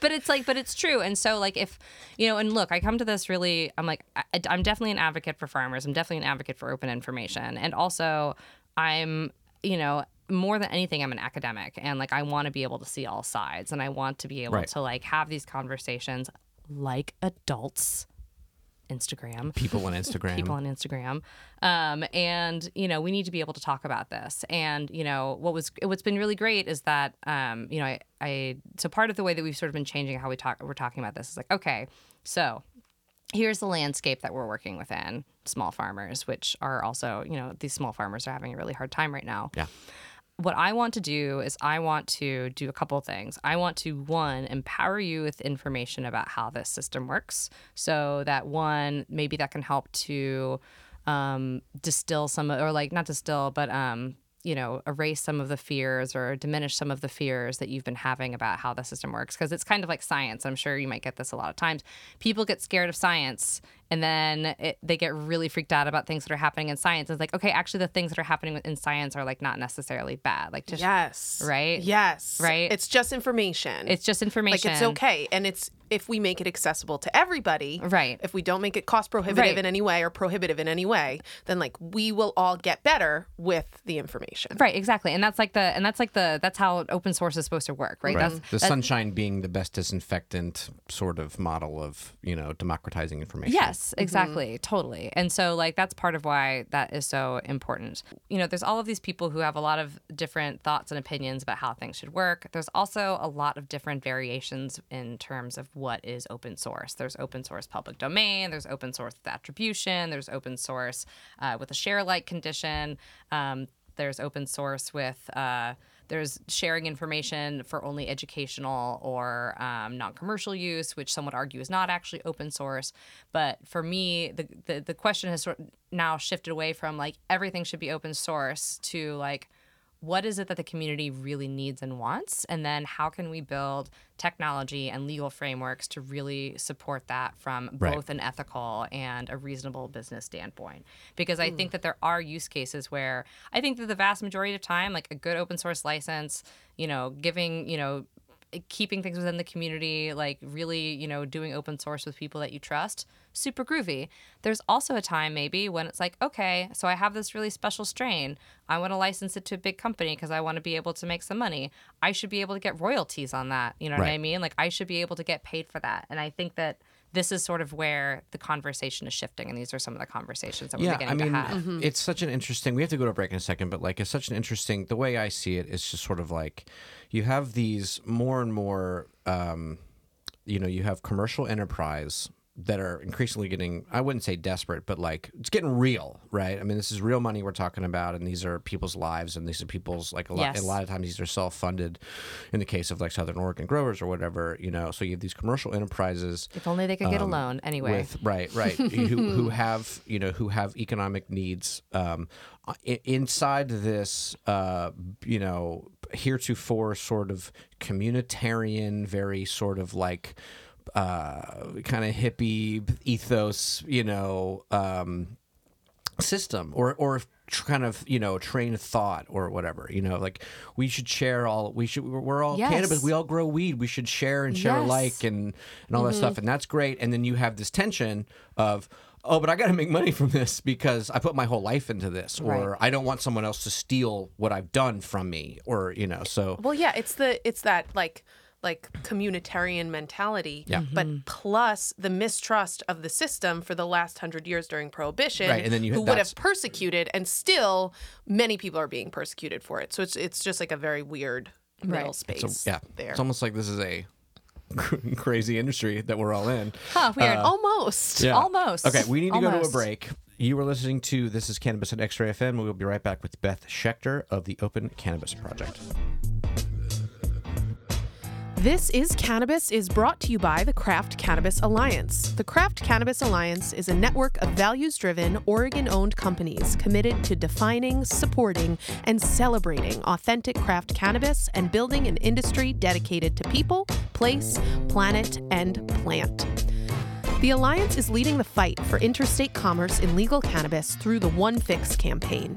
But it's like, but it's true. And so, like, if you know, and look, I come to this really, I'm like, I, I'm definitely an advocate for farmers. I'm definitely an advocate for open information, and also, I'm, you know. More than anything, I'm an academic, and like I want to be able to see all sides, and I want to be able Right. to like have these conversations like adults. Instagram, People on <laughs> Instagram. people on Instagram. Um, and you know, we need to be able to talk about this. And you know, what was what's been really great is that um, you know, I, I so part of the way that we've sort of been changing how we talk we're talking about this is like, okay, so here's the landscape that we're working within small farmers, which are also, you know, these small farmers are having a really hard time right now Yeah. What I want to do is I want to do a couple things. I want to one empower you with information about how this system works, so that one maybe that can help to um, distill some or like not distill, but um, you know erase some of the fears or diminish some of the fears that you've been having about how the system works because it's kind of like science. I'm sure you might get this a lot of times. People get scared of science and then it, they get really freaked out about things that are happening in science. It's like, okay, actually, the things that are happening in science are like not necessarily bad. Like, just Yes. Right? Yes. Right? It's just information. it's just information. like it's okay, and it's if we make it accessible to everybody. Right. If we don't make it cost prohibitive Right. in any way or prohibitive in any way, then like we will all get better with the information. Right, exactly, and that's like the and that's like the that's how open source is supposed to work, right? Right. That's the that's- sunshine being the best disinfectant sort of model of you know democratizing information. Yes, exactly, totally. And so like that's part of why that is so important. You know, there's all of these people who have a lot of different thoughts and opinions about how things should work. There's also a lot of different variations in terms of what is open source. There's open source public domain, there's open source with attribution, there's open source uh, with a share like condition. Um, there's open source with uh, there's sharing information for only educational or um, non-commercial use, which some would argue is not actually open source. But for me, the the, the question has sort of now shifted away from like everything should be open source to like what is it that the community really needs and wants? And then how can we build technology and legal frameworks to really support that from Right. both an ethical and a reasonable business standpoint? Because i think hmm. that there are use cases where i think that the vast majority of time like a good open source license you know giving you know keeping things within the community, like really, you know, doing open source with people that you trust, super groovy. There's also a time maybe when it's like, okay, so I have this really special strain. I want to license it to a big company because I want to be able to make some money. I should be able to get royalties on that. You know what I mean? Like I should be able to get paid for that. And I think that this is sort of where the conversation is shifting, and these are some of the conversations that we're yeah, I mean, to have. it's such an interesting. We have to go to a break in a second, but like, it's such an interesting. The way I see it is just sort of like, you have these more and more. Um, you know, you have commercial enterprise that are increasingly getting. I wouldn't say desperate, but like it's getting real, right? I mean, this is real money we're talking about, and these are people's lives, and these are people's like a lot. Yes. A lot of times, these are self-funded. In the case of like Southern Oregon growers or whatever, you know, so you have these commercial enterprises If only they could get a loan. Anyway, with right right <laughs> who who have you know who have economic needs um inside this uh you know heretofore sort of communitarian very sort of like uh kind of hippie ethos you know um system or or tr- kind of you know train of thought or whatever you know like we should share all we should we're- all Yes. cannabis we all grow weed we should share and share Yes. alike and and all that stuff and that's great and then you have this tension of oh but i got to make money from this because i put my whole life into this or Right. i don't want someone else to steal what i've done from me or you know so Well, yeah, it's the it's that like like communitarian mentality, Yeah. but mm-hmm. plus the mistrust of the system for the last hundred years during prohibition, Right, and then you- who would have persecuted, and still many people are being persecuted for it. So it's it's just like a very weird middle Right. space. so yeah there. it's almost like this is a <laughs> crazy industry that we're all in huh? Weird. Uh, almost. Yeah. Almost. Okay, we need to go to a break. You were listening to This is Cannabis and X Ray FM. We will be right back with Beth Schechter of the Open Cannabis Project. This is Cannabis is brought to you by the Craft Cannabis Alliance. The Craft Cannabis Alliance is a network of values driven, Oregon owned companies committed to defining, supporting, and celebrating authentic craft cannabis and building an industry dedicated to people, place, planet, and plant. The Alliance is leading the fight for interstate commerce in legal cannabis through the One Fix campaign.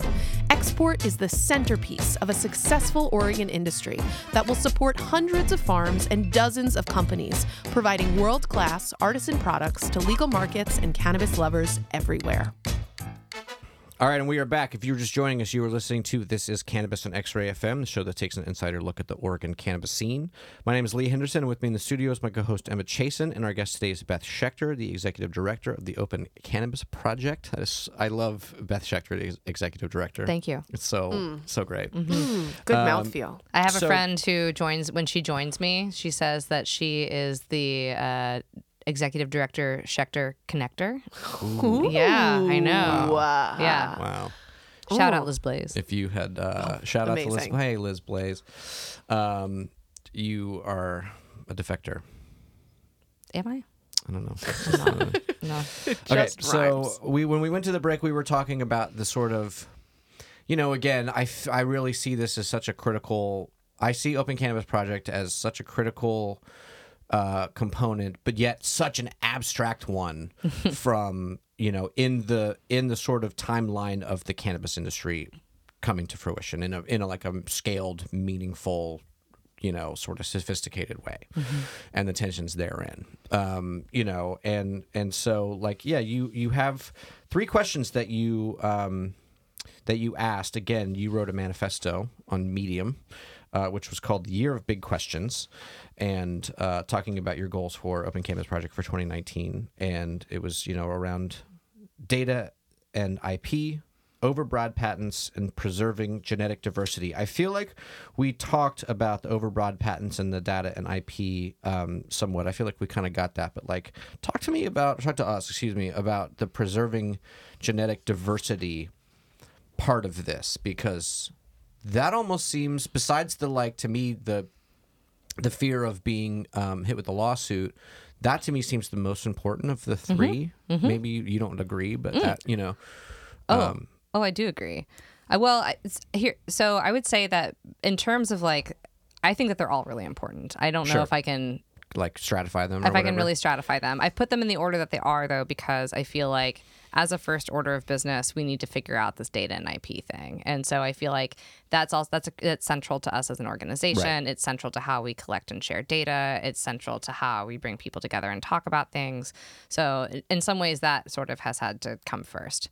Export is the centerpiece of a successful Oregon industry that will support hundreds of farms and dozens of companies, providing world class artisan products to legal markets and cannabis lovers everywhere. All right, and we are back. If you were just joining us, you were listening to This is Cannabis on X Ray FM, the show that takes an insider look at the Oregon cannabis scene. My name is Lee Henderson, and with me in the studio is my co host Emma Chasen, and our guest today is Beth Schechter, the executive director of the Open Cannabis Project. That is, I love Beth Schechter, the executive director. Thank you. It's so, so great. Good Um, mouthfeel. I have So- a friend who joins when she joins me. She says that she is the uh, executive director Schechter Connector. Yeah, I know. Wow. Yeah. Wow. Shout Ooh. out Liz Blaze. If you had uh, shout out to Liz, hey Liz Blaze, um, you are a defector. Am I? I don't know. <laughs> No. okay, Just so we when we went to the break, we were talking about the sort of, you know, again, I f- I really see this as such a critical. I see Open Cannabis Project as such a critical uh, component, but yet such an abstract one <laughs> from you know in the in the sort of timeline of the cannabis industry coming to fruition in a in a like a scaled, meaningful, you know, sort of sophisticated way, and the tensions therein. Um, you know, and and so like yeah, you you have three questions that you um, that you asked. Again, you wrote a manifesto on Medium. Uh, which was called the Year of Big Questions, and uh, talking about your goals for Open Cannabis Project for 2019. And it was, you know, around data and IP, overbroad patents, and preserving genetic diversity. I feel like we talked about the overbroad patents and the data and IP um, somewhat. I feel like we kind of got that, but like, talk to me about, talk to us, excuse me, about the preserving genetic diversity part of this because that almost seems besides the like to me the the fear of being um, hit with a lawsuit that to me seems the most important of the 3 maybe you don't agree but that you know um, Oh, I do agree. I, well, I, it's- here, so I would say that in terms of like, I think that they're all really important. I don't know if I can like stratify them or if I can really stratify them. I've put them in the order that they are, though, because I feel like as a first order of business, we need to figure out this data and IP thing. And so I feel like that's also that's that's central to us as an organization. It's central to how we collect and share data. It's central to how we bring people together and talk about things. So in some ways, that sort of has had to come first,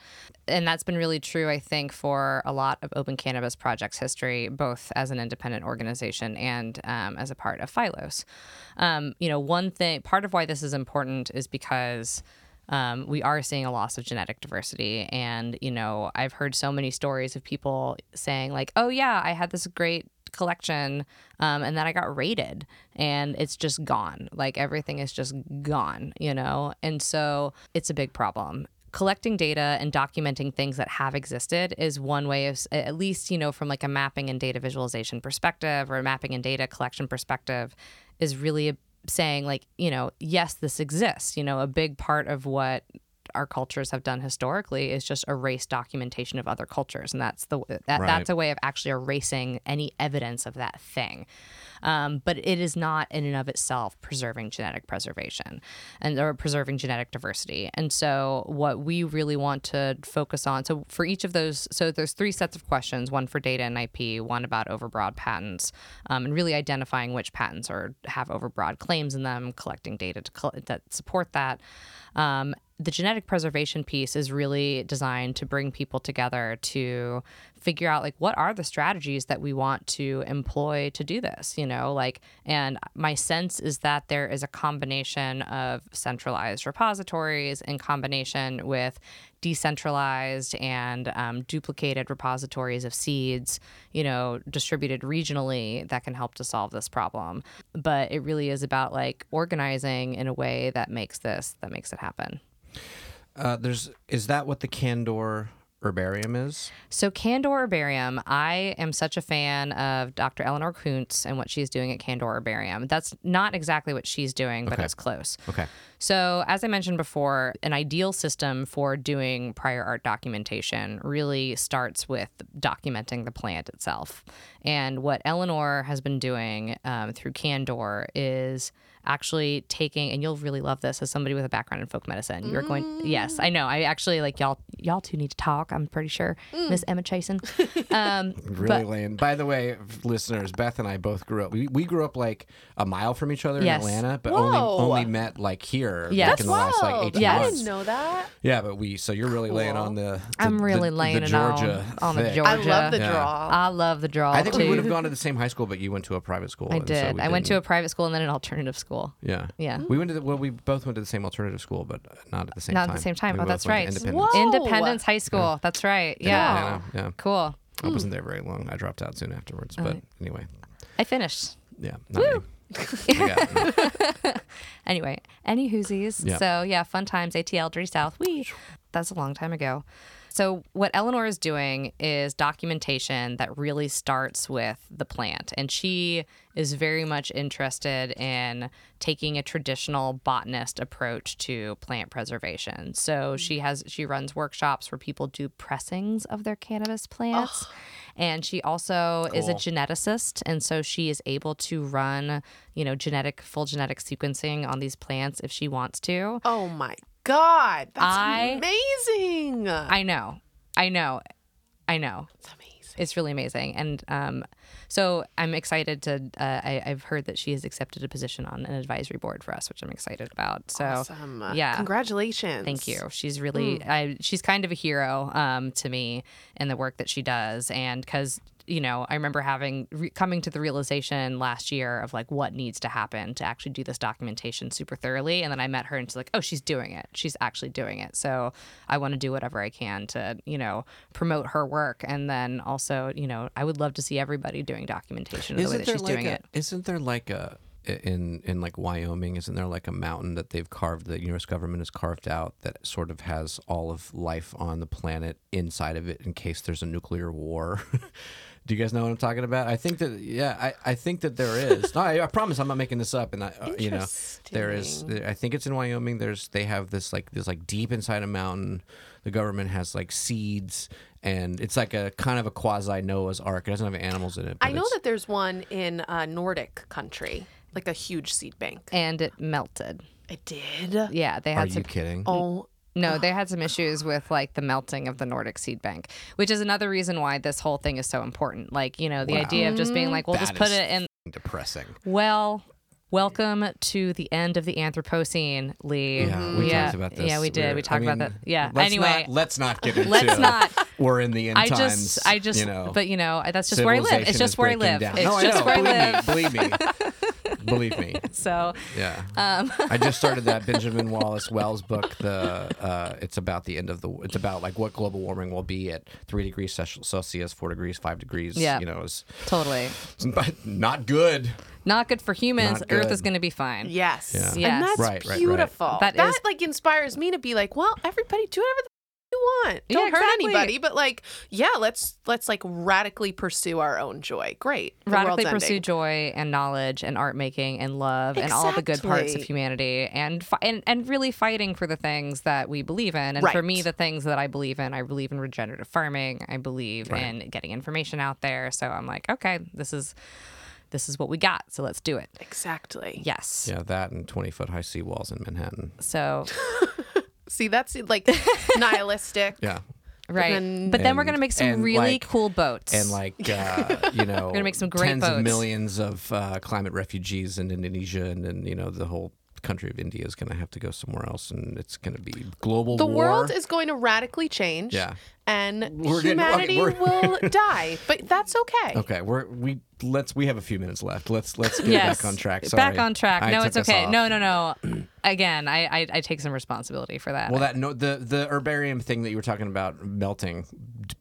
and that's been really true, I think, for a lot of Open Cannabis Project's history, both as an independent organization and um, as a part of Phylos. Um, you know, one thing, part of why this is important is because um, we are seeing a loss of genetic diversity. And, you know, I've heard so many stories of people saying, like, oh, yeah, I had this great collection um, and then I got raided and it's just gone. Like everything is just gone, you know? And so it's a big problem collecting data and documenting things that have existed is one way of at least you know from like a mapping and data visualization perspective or a mapping and data collection perspective is really saying like you know yes this exists. You know a big part of what our cultures have done historically is just erase documentation of other cultures. And that's the that, Right. that's a way of actually erasing any evidence of that thing um, but it is not in and of itself preserving genetic preservation and or preserving genetic diversity. And so what we really want to focus on, so for each of those, so there's three sets of questions: one for data and IP, one about overbroad patents, um, and really identifying which patents or have overbroad claims in them, collecting data to that support that. Um, the genetic preservation piece is really designed to bring people together to figure out like what are the strategies that we want to employ to do this you know? Like and my sense is that there is a combination of centralized repositories in combination with decentralized and um, duplicated repositories of seeds you know distributed regionally that can help to solve this problem. But it really is about like organizing in a way that makes this that makes it happen. Uh, there's is that what the candor herbarium is So Candor Herbarium, I am such a fan of Dr. Eleanor Kuntz and what she's doing at Candor Herbarium. That's not exactly what she's doing, but Okay. it's close. okay So, as I mentioned before, an ideal system for doing prior art documentation really starts with documenting the plant itself. And what Eleanor has been doing um, through Candor is actually taking, and you'll really love this as somebody with a background in folk medicine. You're going, yes, I know. I actually like y'all. Y'all two need to talk. I'm pretty sure, Miss Emma Chasen. Um, <laughs> really laying by the way listeners beth and i both grew up we, we grew up like a mile from each other Yes. in atlanta but Whoa. only only met like here Yes. like in the last like 18 Yes. I didn't know that. yeah but we so you're really laying on the, the I'm really the, laying the georgia on, on the. Georgia. I love the Yeah. draw. I love the draw. I think we would have gone to the same high school, but you went to a private school. I and so did. we I went to a private school and then an alternative school. Yeah, Yeah. We went to the, well, we both went to the same alternative school, but not at the same Not time. at the same time. We Oh, both that's went to right. Independence. Whoa. Independence High School. That's right. Yeah. Atlanta, yeah. Cool. I wasn't mm. there very long. I dropped out soon afterwards. But anyway, I finished. yeah, not me. I got- <laughs> <laughs> Anyway, any whoosies. Yeah. So yeah, fun times. ATL Dirty South. We. That's a long time ago. So what Eleanor is doing is documentation that really starts with the plant, and she is very much interested in taking a traditional botanist approach to plant preservation. So she has she runs workshops where people do pressings of their cannabis plants. And she also is a geneticist, and so she is able to run, you know, genetic full genetic sequencing on these plants if she wants to. Oh my god, that's I- amazing. I know, I know, I know. It's amazing. It's really amazing, and um, so I'm excited to. Uh, I, I've heard that she has accepted a position on an advisory board for us, which I'm excited about. So awesome. yeah. Congratulations. Thank you. She's really, Hmm. I, she's kind of a hero um, to me in the work that she does. And because, you know, I remember having, re- coming to the realization last year of like what needs to happen to actually do this documentation super thoroughly. And then I met her and she's like, oh, she's doing it. She's actually doing it. So I want to do whatever I can to, you know, promote her work. And then also, you know, I would love to see everybody doing documentation in the way that she's like doing a, it. Isn't there like a in in like Wyoming? Isn't there like a mountain that they've carved? The U.S. government has carved out that sort of has all of life on the planet inside of it in case there's a nuclear war. <laughs> Do you guys know what I'm talking about? I think that yeah, I, I think that there is. <laughs> No, I, I promise I'm not making this up. And I, uh, you know, there is. I think it's in Wyoming. There's they have this like this like deep inside a mountain. The government has like seeds, and it's like a kind of a quasi Noah's Ark. It doesn't have animals in it. but I know it's- that there's one in a Nordic country, like a huge seed bank. and it melted. It did. Yeah, they Are had you some. kidding? Oh, No, they had some issues with like the melting of the Nordic seed bank, which is another reason why this whole thing is so important. Like, you know, the idea of just being like, we'll just put it in. depressing. Well, welcome to the end of the Anthropocene, Lee. Yeah, we yeah, talked about this. Yeah, we did. We're- we talked I about mean, that. Yeah. Let's Anyway, not, let's not get <laughs> into. let's not. We're in the end I times. just, I just, you know, but you know, that's just where I live. It's just where I live. down. It's no, just where I live. believe me, <laughs> believe me. So, Yeah. um, I just started that <laughs> Benjamin Wallace Wells book. The uh, it's about the end of the. It's about like what global warming will be at three degrees Celsius- Celsius, four degrees, five degrees. Yeah. You know, it's, totally. it's not good. Not good for humans. Not Earth good. is going to be fine. yes. Yeah. Yes. And that's Right, right, right. beautiful. That That, is- like inspires me to be like, well, everybody do whatever the you want. Don't hurt exactly. anybody, but like, yeah, let's let's like radically pursue our own joy. Great. The radically pursue ending. joy and knowledge and art making and love and all the good parts of humanity and, fi- and and really fighting for the things that we believe in and for me the things that I believe in I believe in regenerative farming I believe Right. in getting information out there so I'm like okay this is this is what we got so let's do it Exactly. yes Yeah, that and twenty foot high seawalls in Manhattan. so <laughs> See, that's like nihilistic. Yeah, right then- but then we're gonna make some really like- cool boats and like uh, <laughs> you know, we're gonna make some great tens of boats. millions of uh, climate refugees in Indonesia, and then you know the whole country of India is going to have to go somewhere else, and it's going to be global The war. world is going to radically change. Yeah. And We're getting- okay, humanity will <laughs> die. But that's okay. Okay, we're we let's we have a few minutes left. Let's let's get yes back on track. Sorry. back on track I no it's okay no no no <clears throat> again I, I I take some responsibility for that Well, that no the the herbarium thing that you were talking about melting,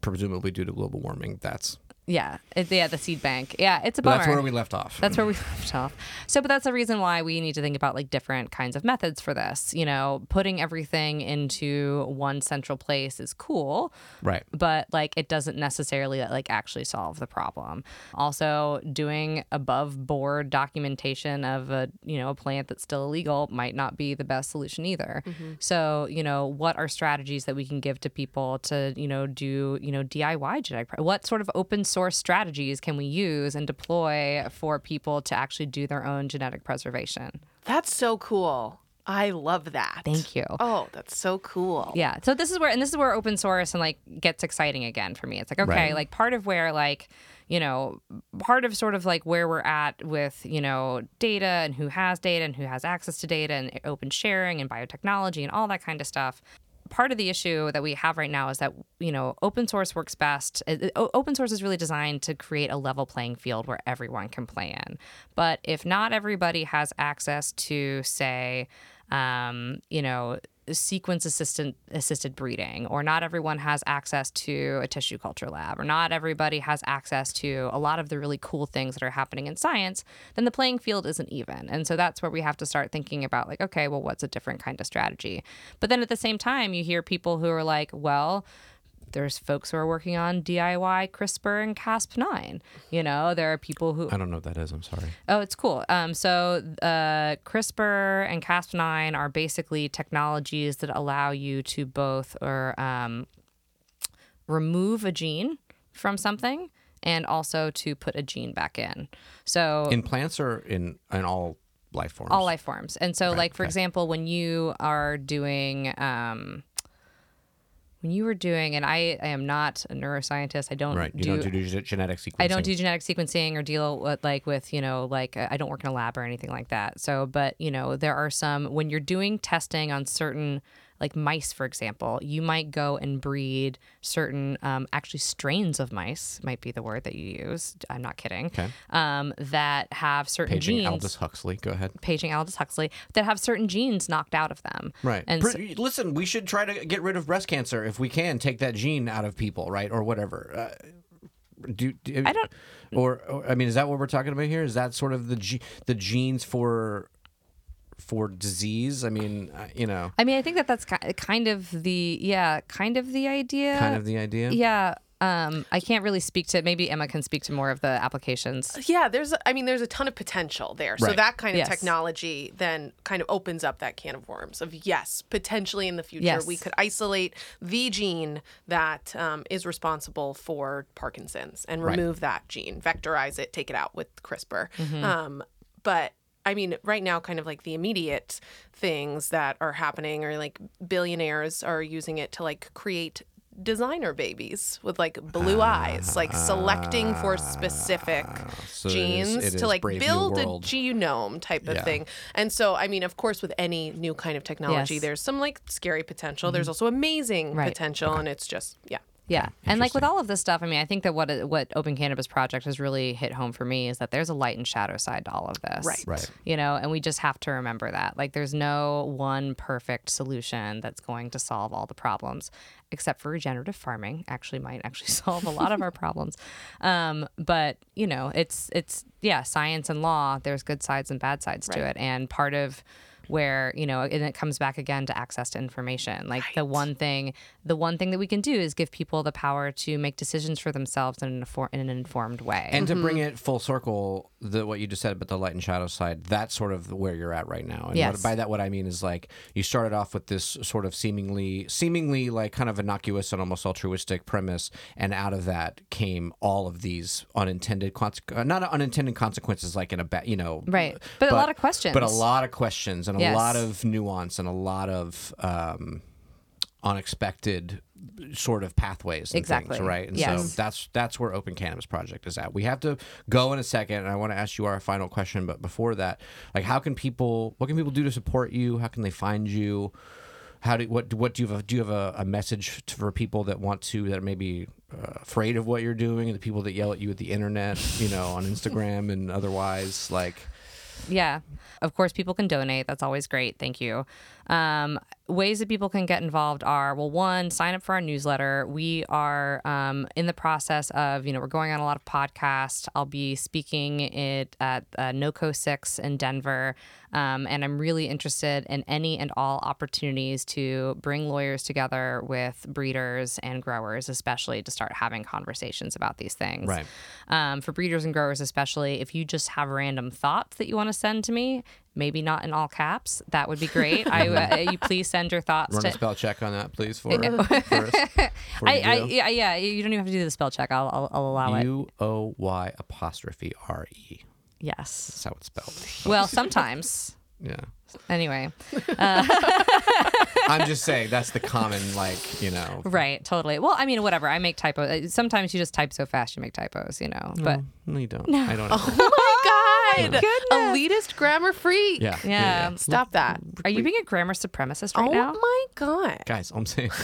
presumably due to global warming. That's Yeah, it, yeah, the seed bank. Yeah, it's a bummer. that's where we left off. That's where we <laughs> left off. So, but that's the reason why we need to think about like different kinds of methods for this. You know, putting everything into one central place is cool, right. but like it doesn't necessarily like actually solve the problem. Also, doing above board documentation of a you know a plant that's still illegal might not be the best solution either. Mm-hmm. So, you know, what are strategies that we can give to people to you know do you know DIY genetic? pre- What sort of open source strategies can we use and deploy for people to actually do their own genetic preservation? That's so cool. I love that. Thank you. Oh, that's so cool. Yeah. So this is where and this is where open source and like gets exciting again for me. It's like okay, Right. like part of where like you know part of sort of like where we're at with you know data and who has data and who has access to data and open sharing and biotechnology and all that kind of stuff part of the issue that we have right now is that you know open source works best open source is really designed to create a level playing field where everyone can play in. But if not everybody has access to say um, you know sequence assistant assisted breeding or not everyone has access to a tissue culture lab or not everybody has access to a lot of the really cool things that are happening in science then the playing field isn't even. And so that's where we have to start thinking about like okay well what's a different kind of strategy? But then at the same time you hear people who are like well there's folks who are working on DIY CRISPR and Cas9. You know, there are people who I don't know what that is. I'm sorry. Oh, it's cool. Um, so uh, CRISPR and Cas9 are basically technologies that allow you to both or um, remove a gene from something and also to put a gene back in. So In plants or in in all life forms? all life forms. And so, Right, like for okay. example, when you are doing, um, when you were doing, and I, I am not a neuroscientist. I don't Right. You do. don't do genetic sequencing. I don't do genetic sequencing or deal with like with you know like I don't work in a lab or anything like that. So, but you know there are some when you're doing testing on certain like mice, for example, you might go and breed certain um, actually strains of mice might be the word that you use. I'm not kidding. Okay. Um, that have certain Paging genes. Aldous Huxley. Go ahead. Paging Aldous Huxley that have certain genes knocked out of them. Right. And so, listen, we should try to get rid of breast cancer if we can. Take that gene out of people, right, or whatever. Uh, do, do I don't- Or, or I mean, is that what we're talking about here? Is that sort of the ge- the genes for for disease? I mean, uh, you know, I mean, I think that that's kind of the yeah, kind of the idea. kind of the idea. Yeah. Um, I can't really speak to. Maybe Emma can speak to more of the applications. Yeah, there's I mean there's a ton of potential there. So that kind of Yes. technology then kind of opens up that can of worms of yes, potentially in the future Yes. we could isolate the gene that um, is responsible for Parkinson's and Right. remove that gene, vectorize it, take it out with CRISPR. Mm-hmm. Um, but I mean, right now, kind of like the immediate things that are happening are like billionaires are using it to like create designer babies with like blue eyes, like selecting for specific Ah, so it is- genes it to like build a World. genome type of Yeah. thing. And so, I mean, of course, with any new kind of technology, Yes. there's some like scary potential. There's also amazing Right. potential, and it's just yeah. Yeah, and like with all of this stuff, I mean, I think that what what Open Cannabis Project has really hit home for me is that there's a light and shadow side to all of this. Right. Right. You know, and we just have to remember that. Like, there's no one perfect solution that's going to solve all the problems, except for regenerative farming. Actually, might actually <laughs> solve a lot of our problems. Um, but you know, it's it's yeah, science and law. There's good sides and bad sides to it, and part of where you know and it comes back again to access to information like the one thing the one thing that we can do is give people the power to make decisions for themselves in an, infor- in an informed way And to bring it full circle, the what you just said about the light and shadow side, that's sort of where you're at right now. And Yes. what, by that, what I mean is like you started off with this sort of seemingly, seemingly like kind of innocuous and almost altruistic premise, and out of that came all of these unintended, conse- uh, not unintended consequences, like in a bad, you know, Right. But a lot of questions. but a lot of questions and a lot of nuance and a lot of um, unexpected sort of pathways and Exactly. things, right? And Yes. so that's that's where Open Cannabis Project is at. We have to go in a second, and I want to ask you our final question. But before that, like, how can people? What can people do to support you? How can they find you? How do what what do you have? A, do you have a, a message to, for people that want to that are maybe uh, afraid of what you're doing, and the people that yell at you at the internet, you know, on Instagram and otherwise, like. Yeah. Of course, people can donate. That's always great. Thank you. Um, ways that people can get involved are well, one, sign up for our newsletter. We are um, in the process of, you know, we're going on a lot of podcasts. I'll be speaking it at uh, NOCO 6 in Denver. Um, and I'm really interested in any and all opportunities to bring lawyers together with breeders and growers, especially to start having conversations about these things. Right. um, for breeders and growers especially if you just have random thoughts that you want to send to me maybe not in all caps that would be great. I uh, <laughs> you please send your thoughts Run to a spell check on that, please, for <laughs> <laughs> before I, I, yeah, yeah you don't even have to do the spell check. I'll, I'll, I'll allow it. U O Y apostrophe R E. yes That's how it's spelled. well sometimes <laughs> Yeah. anyway uh, <laughs> <laughs> I'm just saying that's the common like you know. right totally well i mean whatever i make typos sometimes you just type so fast you make typos you know but No, you don't. I don't. Know. My god! Goodness. Elitist grammar freak. Yeah. Yeah. Stop that. are you being a grammar supremacist right oh now Oh my god. Guys, I'm saying <laughs>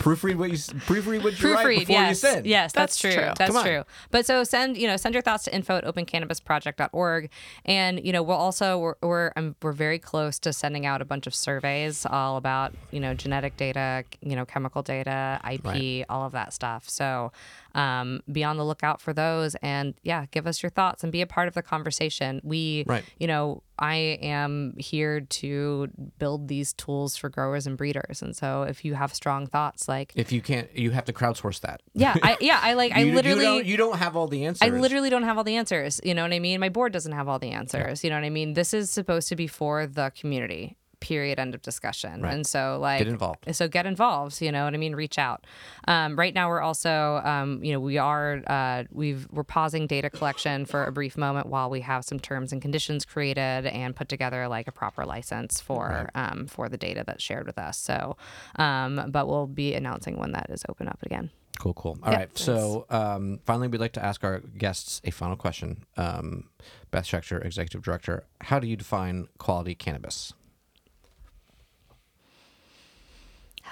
proofread what you proofread what you write proofread before yes you send. yes that's, That's true true. that's true but so send you know send your thoughts to info at opencannabisproject.org and you know we'll also we're we're, um, we're very close to sending out a bunch of surveys all about you know genetic data you know chemical data ip Right. all of that stuff so um, be on the lookout for those and yeah give us your thoughts and be a part of the conversation we Right. you know i am here to build these tools for growers and breeders and so if you have strong thoughts like If you can't, you have to crowdsource that. yeah, I yeah, I like I <laughs> literally you don't, you don't have all the answers. I literally don't have all the answers. You know what I mean? My board doesn't have all the answers. You know what I mean? This is supposed to be for the community. Period. End of discussion. right. And so, like, Get involved. So get involved. You know what I mean? Reach out. Um, right now, we're also, um, you know, we are uh, we've we're pausing data collection for a brief moment while we have some terms and conditions created and put together like a proper license for um, for the data that's shared with us. So, um, but we'll be announcing when that is open up again. Cool, cool. All right. So, um, finally, we'd like to ask our guests a final question. Um, Beth Schechter, Executive Director, how do you define quality cannabis?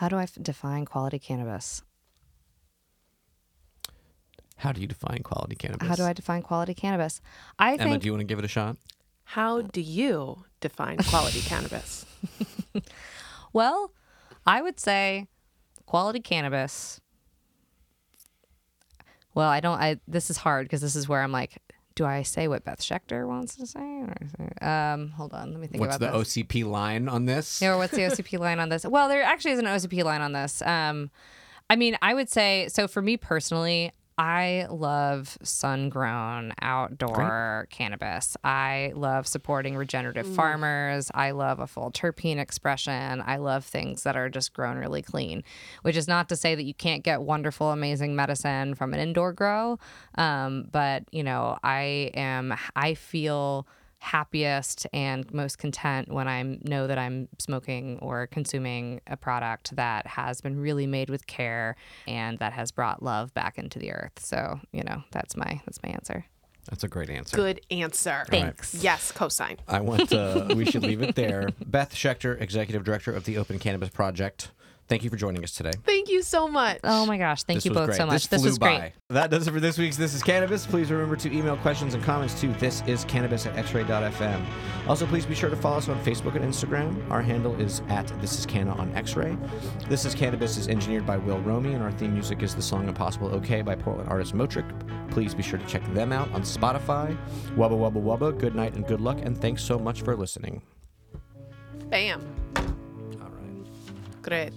How do I f- define quality cannabis? How do you define quality cannabis? How do I define quality cannabis? I Emma, think do you want to give it a shot? How do you define quality cannabis? <laughs> well, I would say quality cannabis. Well, I don't I this is hard because this is where I'm like do I say what Beth Schechter wants to say? Or, um, hold on, let me think about it. What's the this. OCP line on this? Yeah, or what's the OCP line on this? Well, there actually is an OCP line on this. Um, I mean, I would say so for me personally, I love sun grown outdoor cannabis. I love supporting regenerative farmers. I love a full terpene expression. I love things that are just grown really clean, which is not to say that you can't get wonderful, amazing medicine from an indoor grow. Um, but, you know, I am, I feel happiest and most content when I know that I'm smoking or consuming a product that has been really made with care and that has brought love back into the earth. So, you know, that's my that's my answer. That's a great answer. Good answer. Thanks. Yes, cosign. I want uh, we should leave it there. <laughs> Beth Schechter, executive director of the Open Cannabis Project. Thank you for joining us today. Thank you so much. Oh my gosh, thank This you both great. so much. This, This, flew was great. That does it for this week's This is Cannabis. Please remember to email questions and comments to this is cannabis at xray.fm. Also, please be sure to follow us on Facebook and Instagram. Our handle is at This is Canna on X-Ray. This is Cannabis is engineered by Will Romy, and our theme music is the song Impossible OK by Portland artist Motric. Please be sure to check them out on Spotify. Wubba wubba wubba. Good night and good luck, and thanks so much for listening. Bam. All right. Great.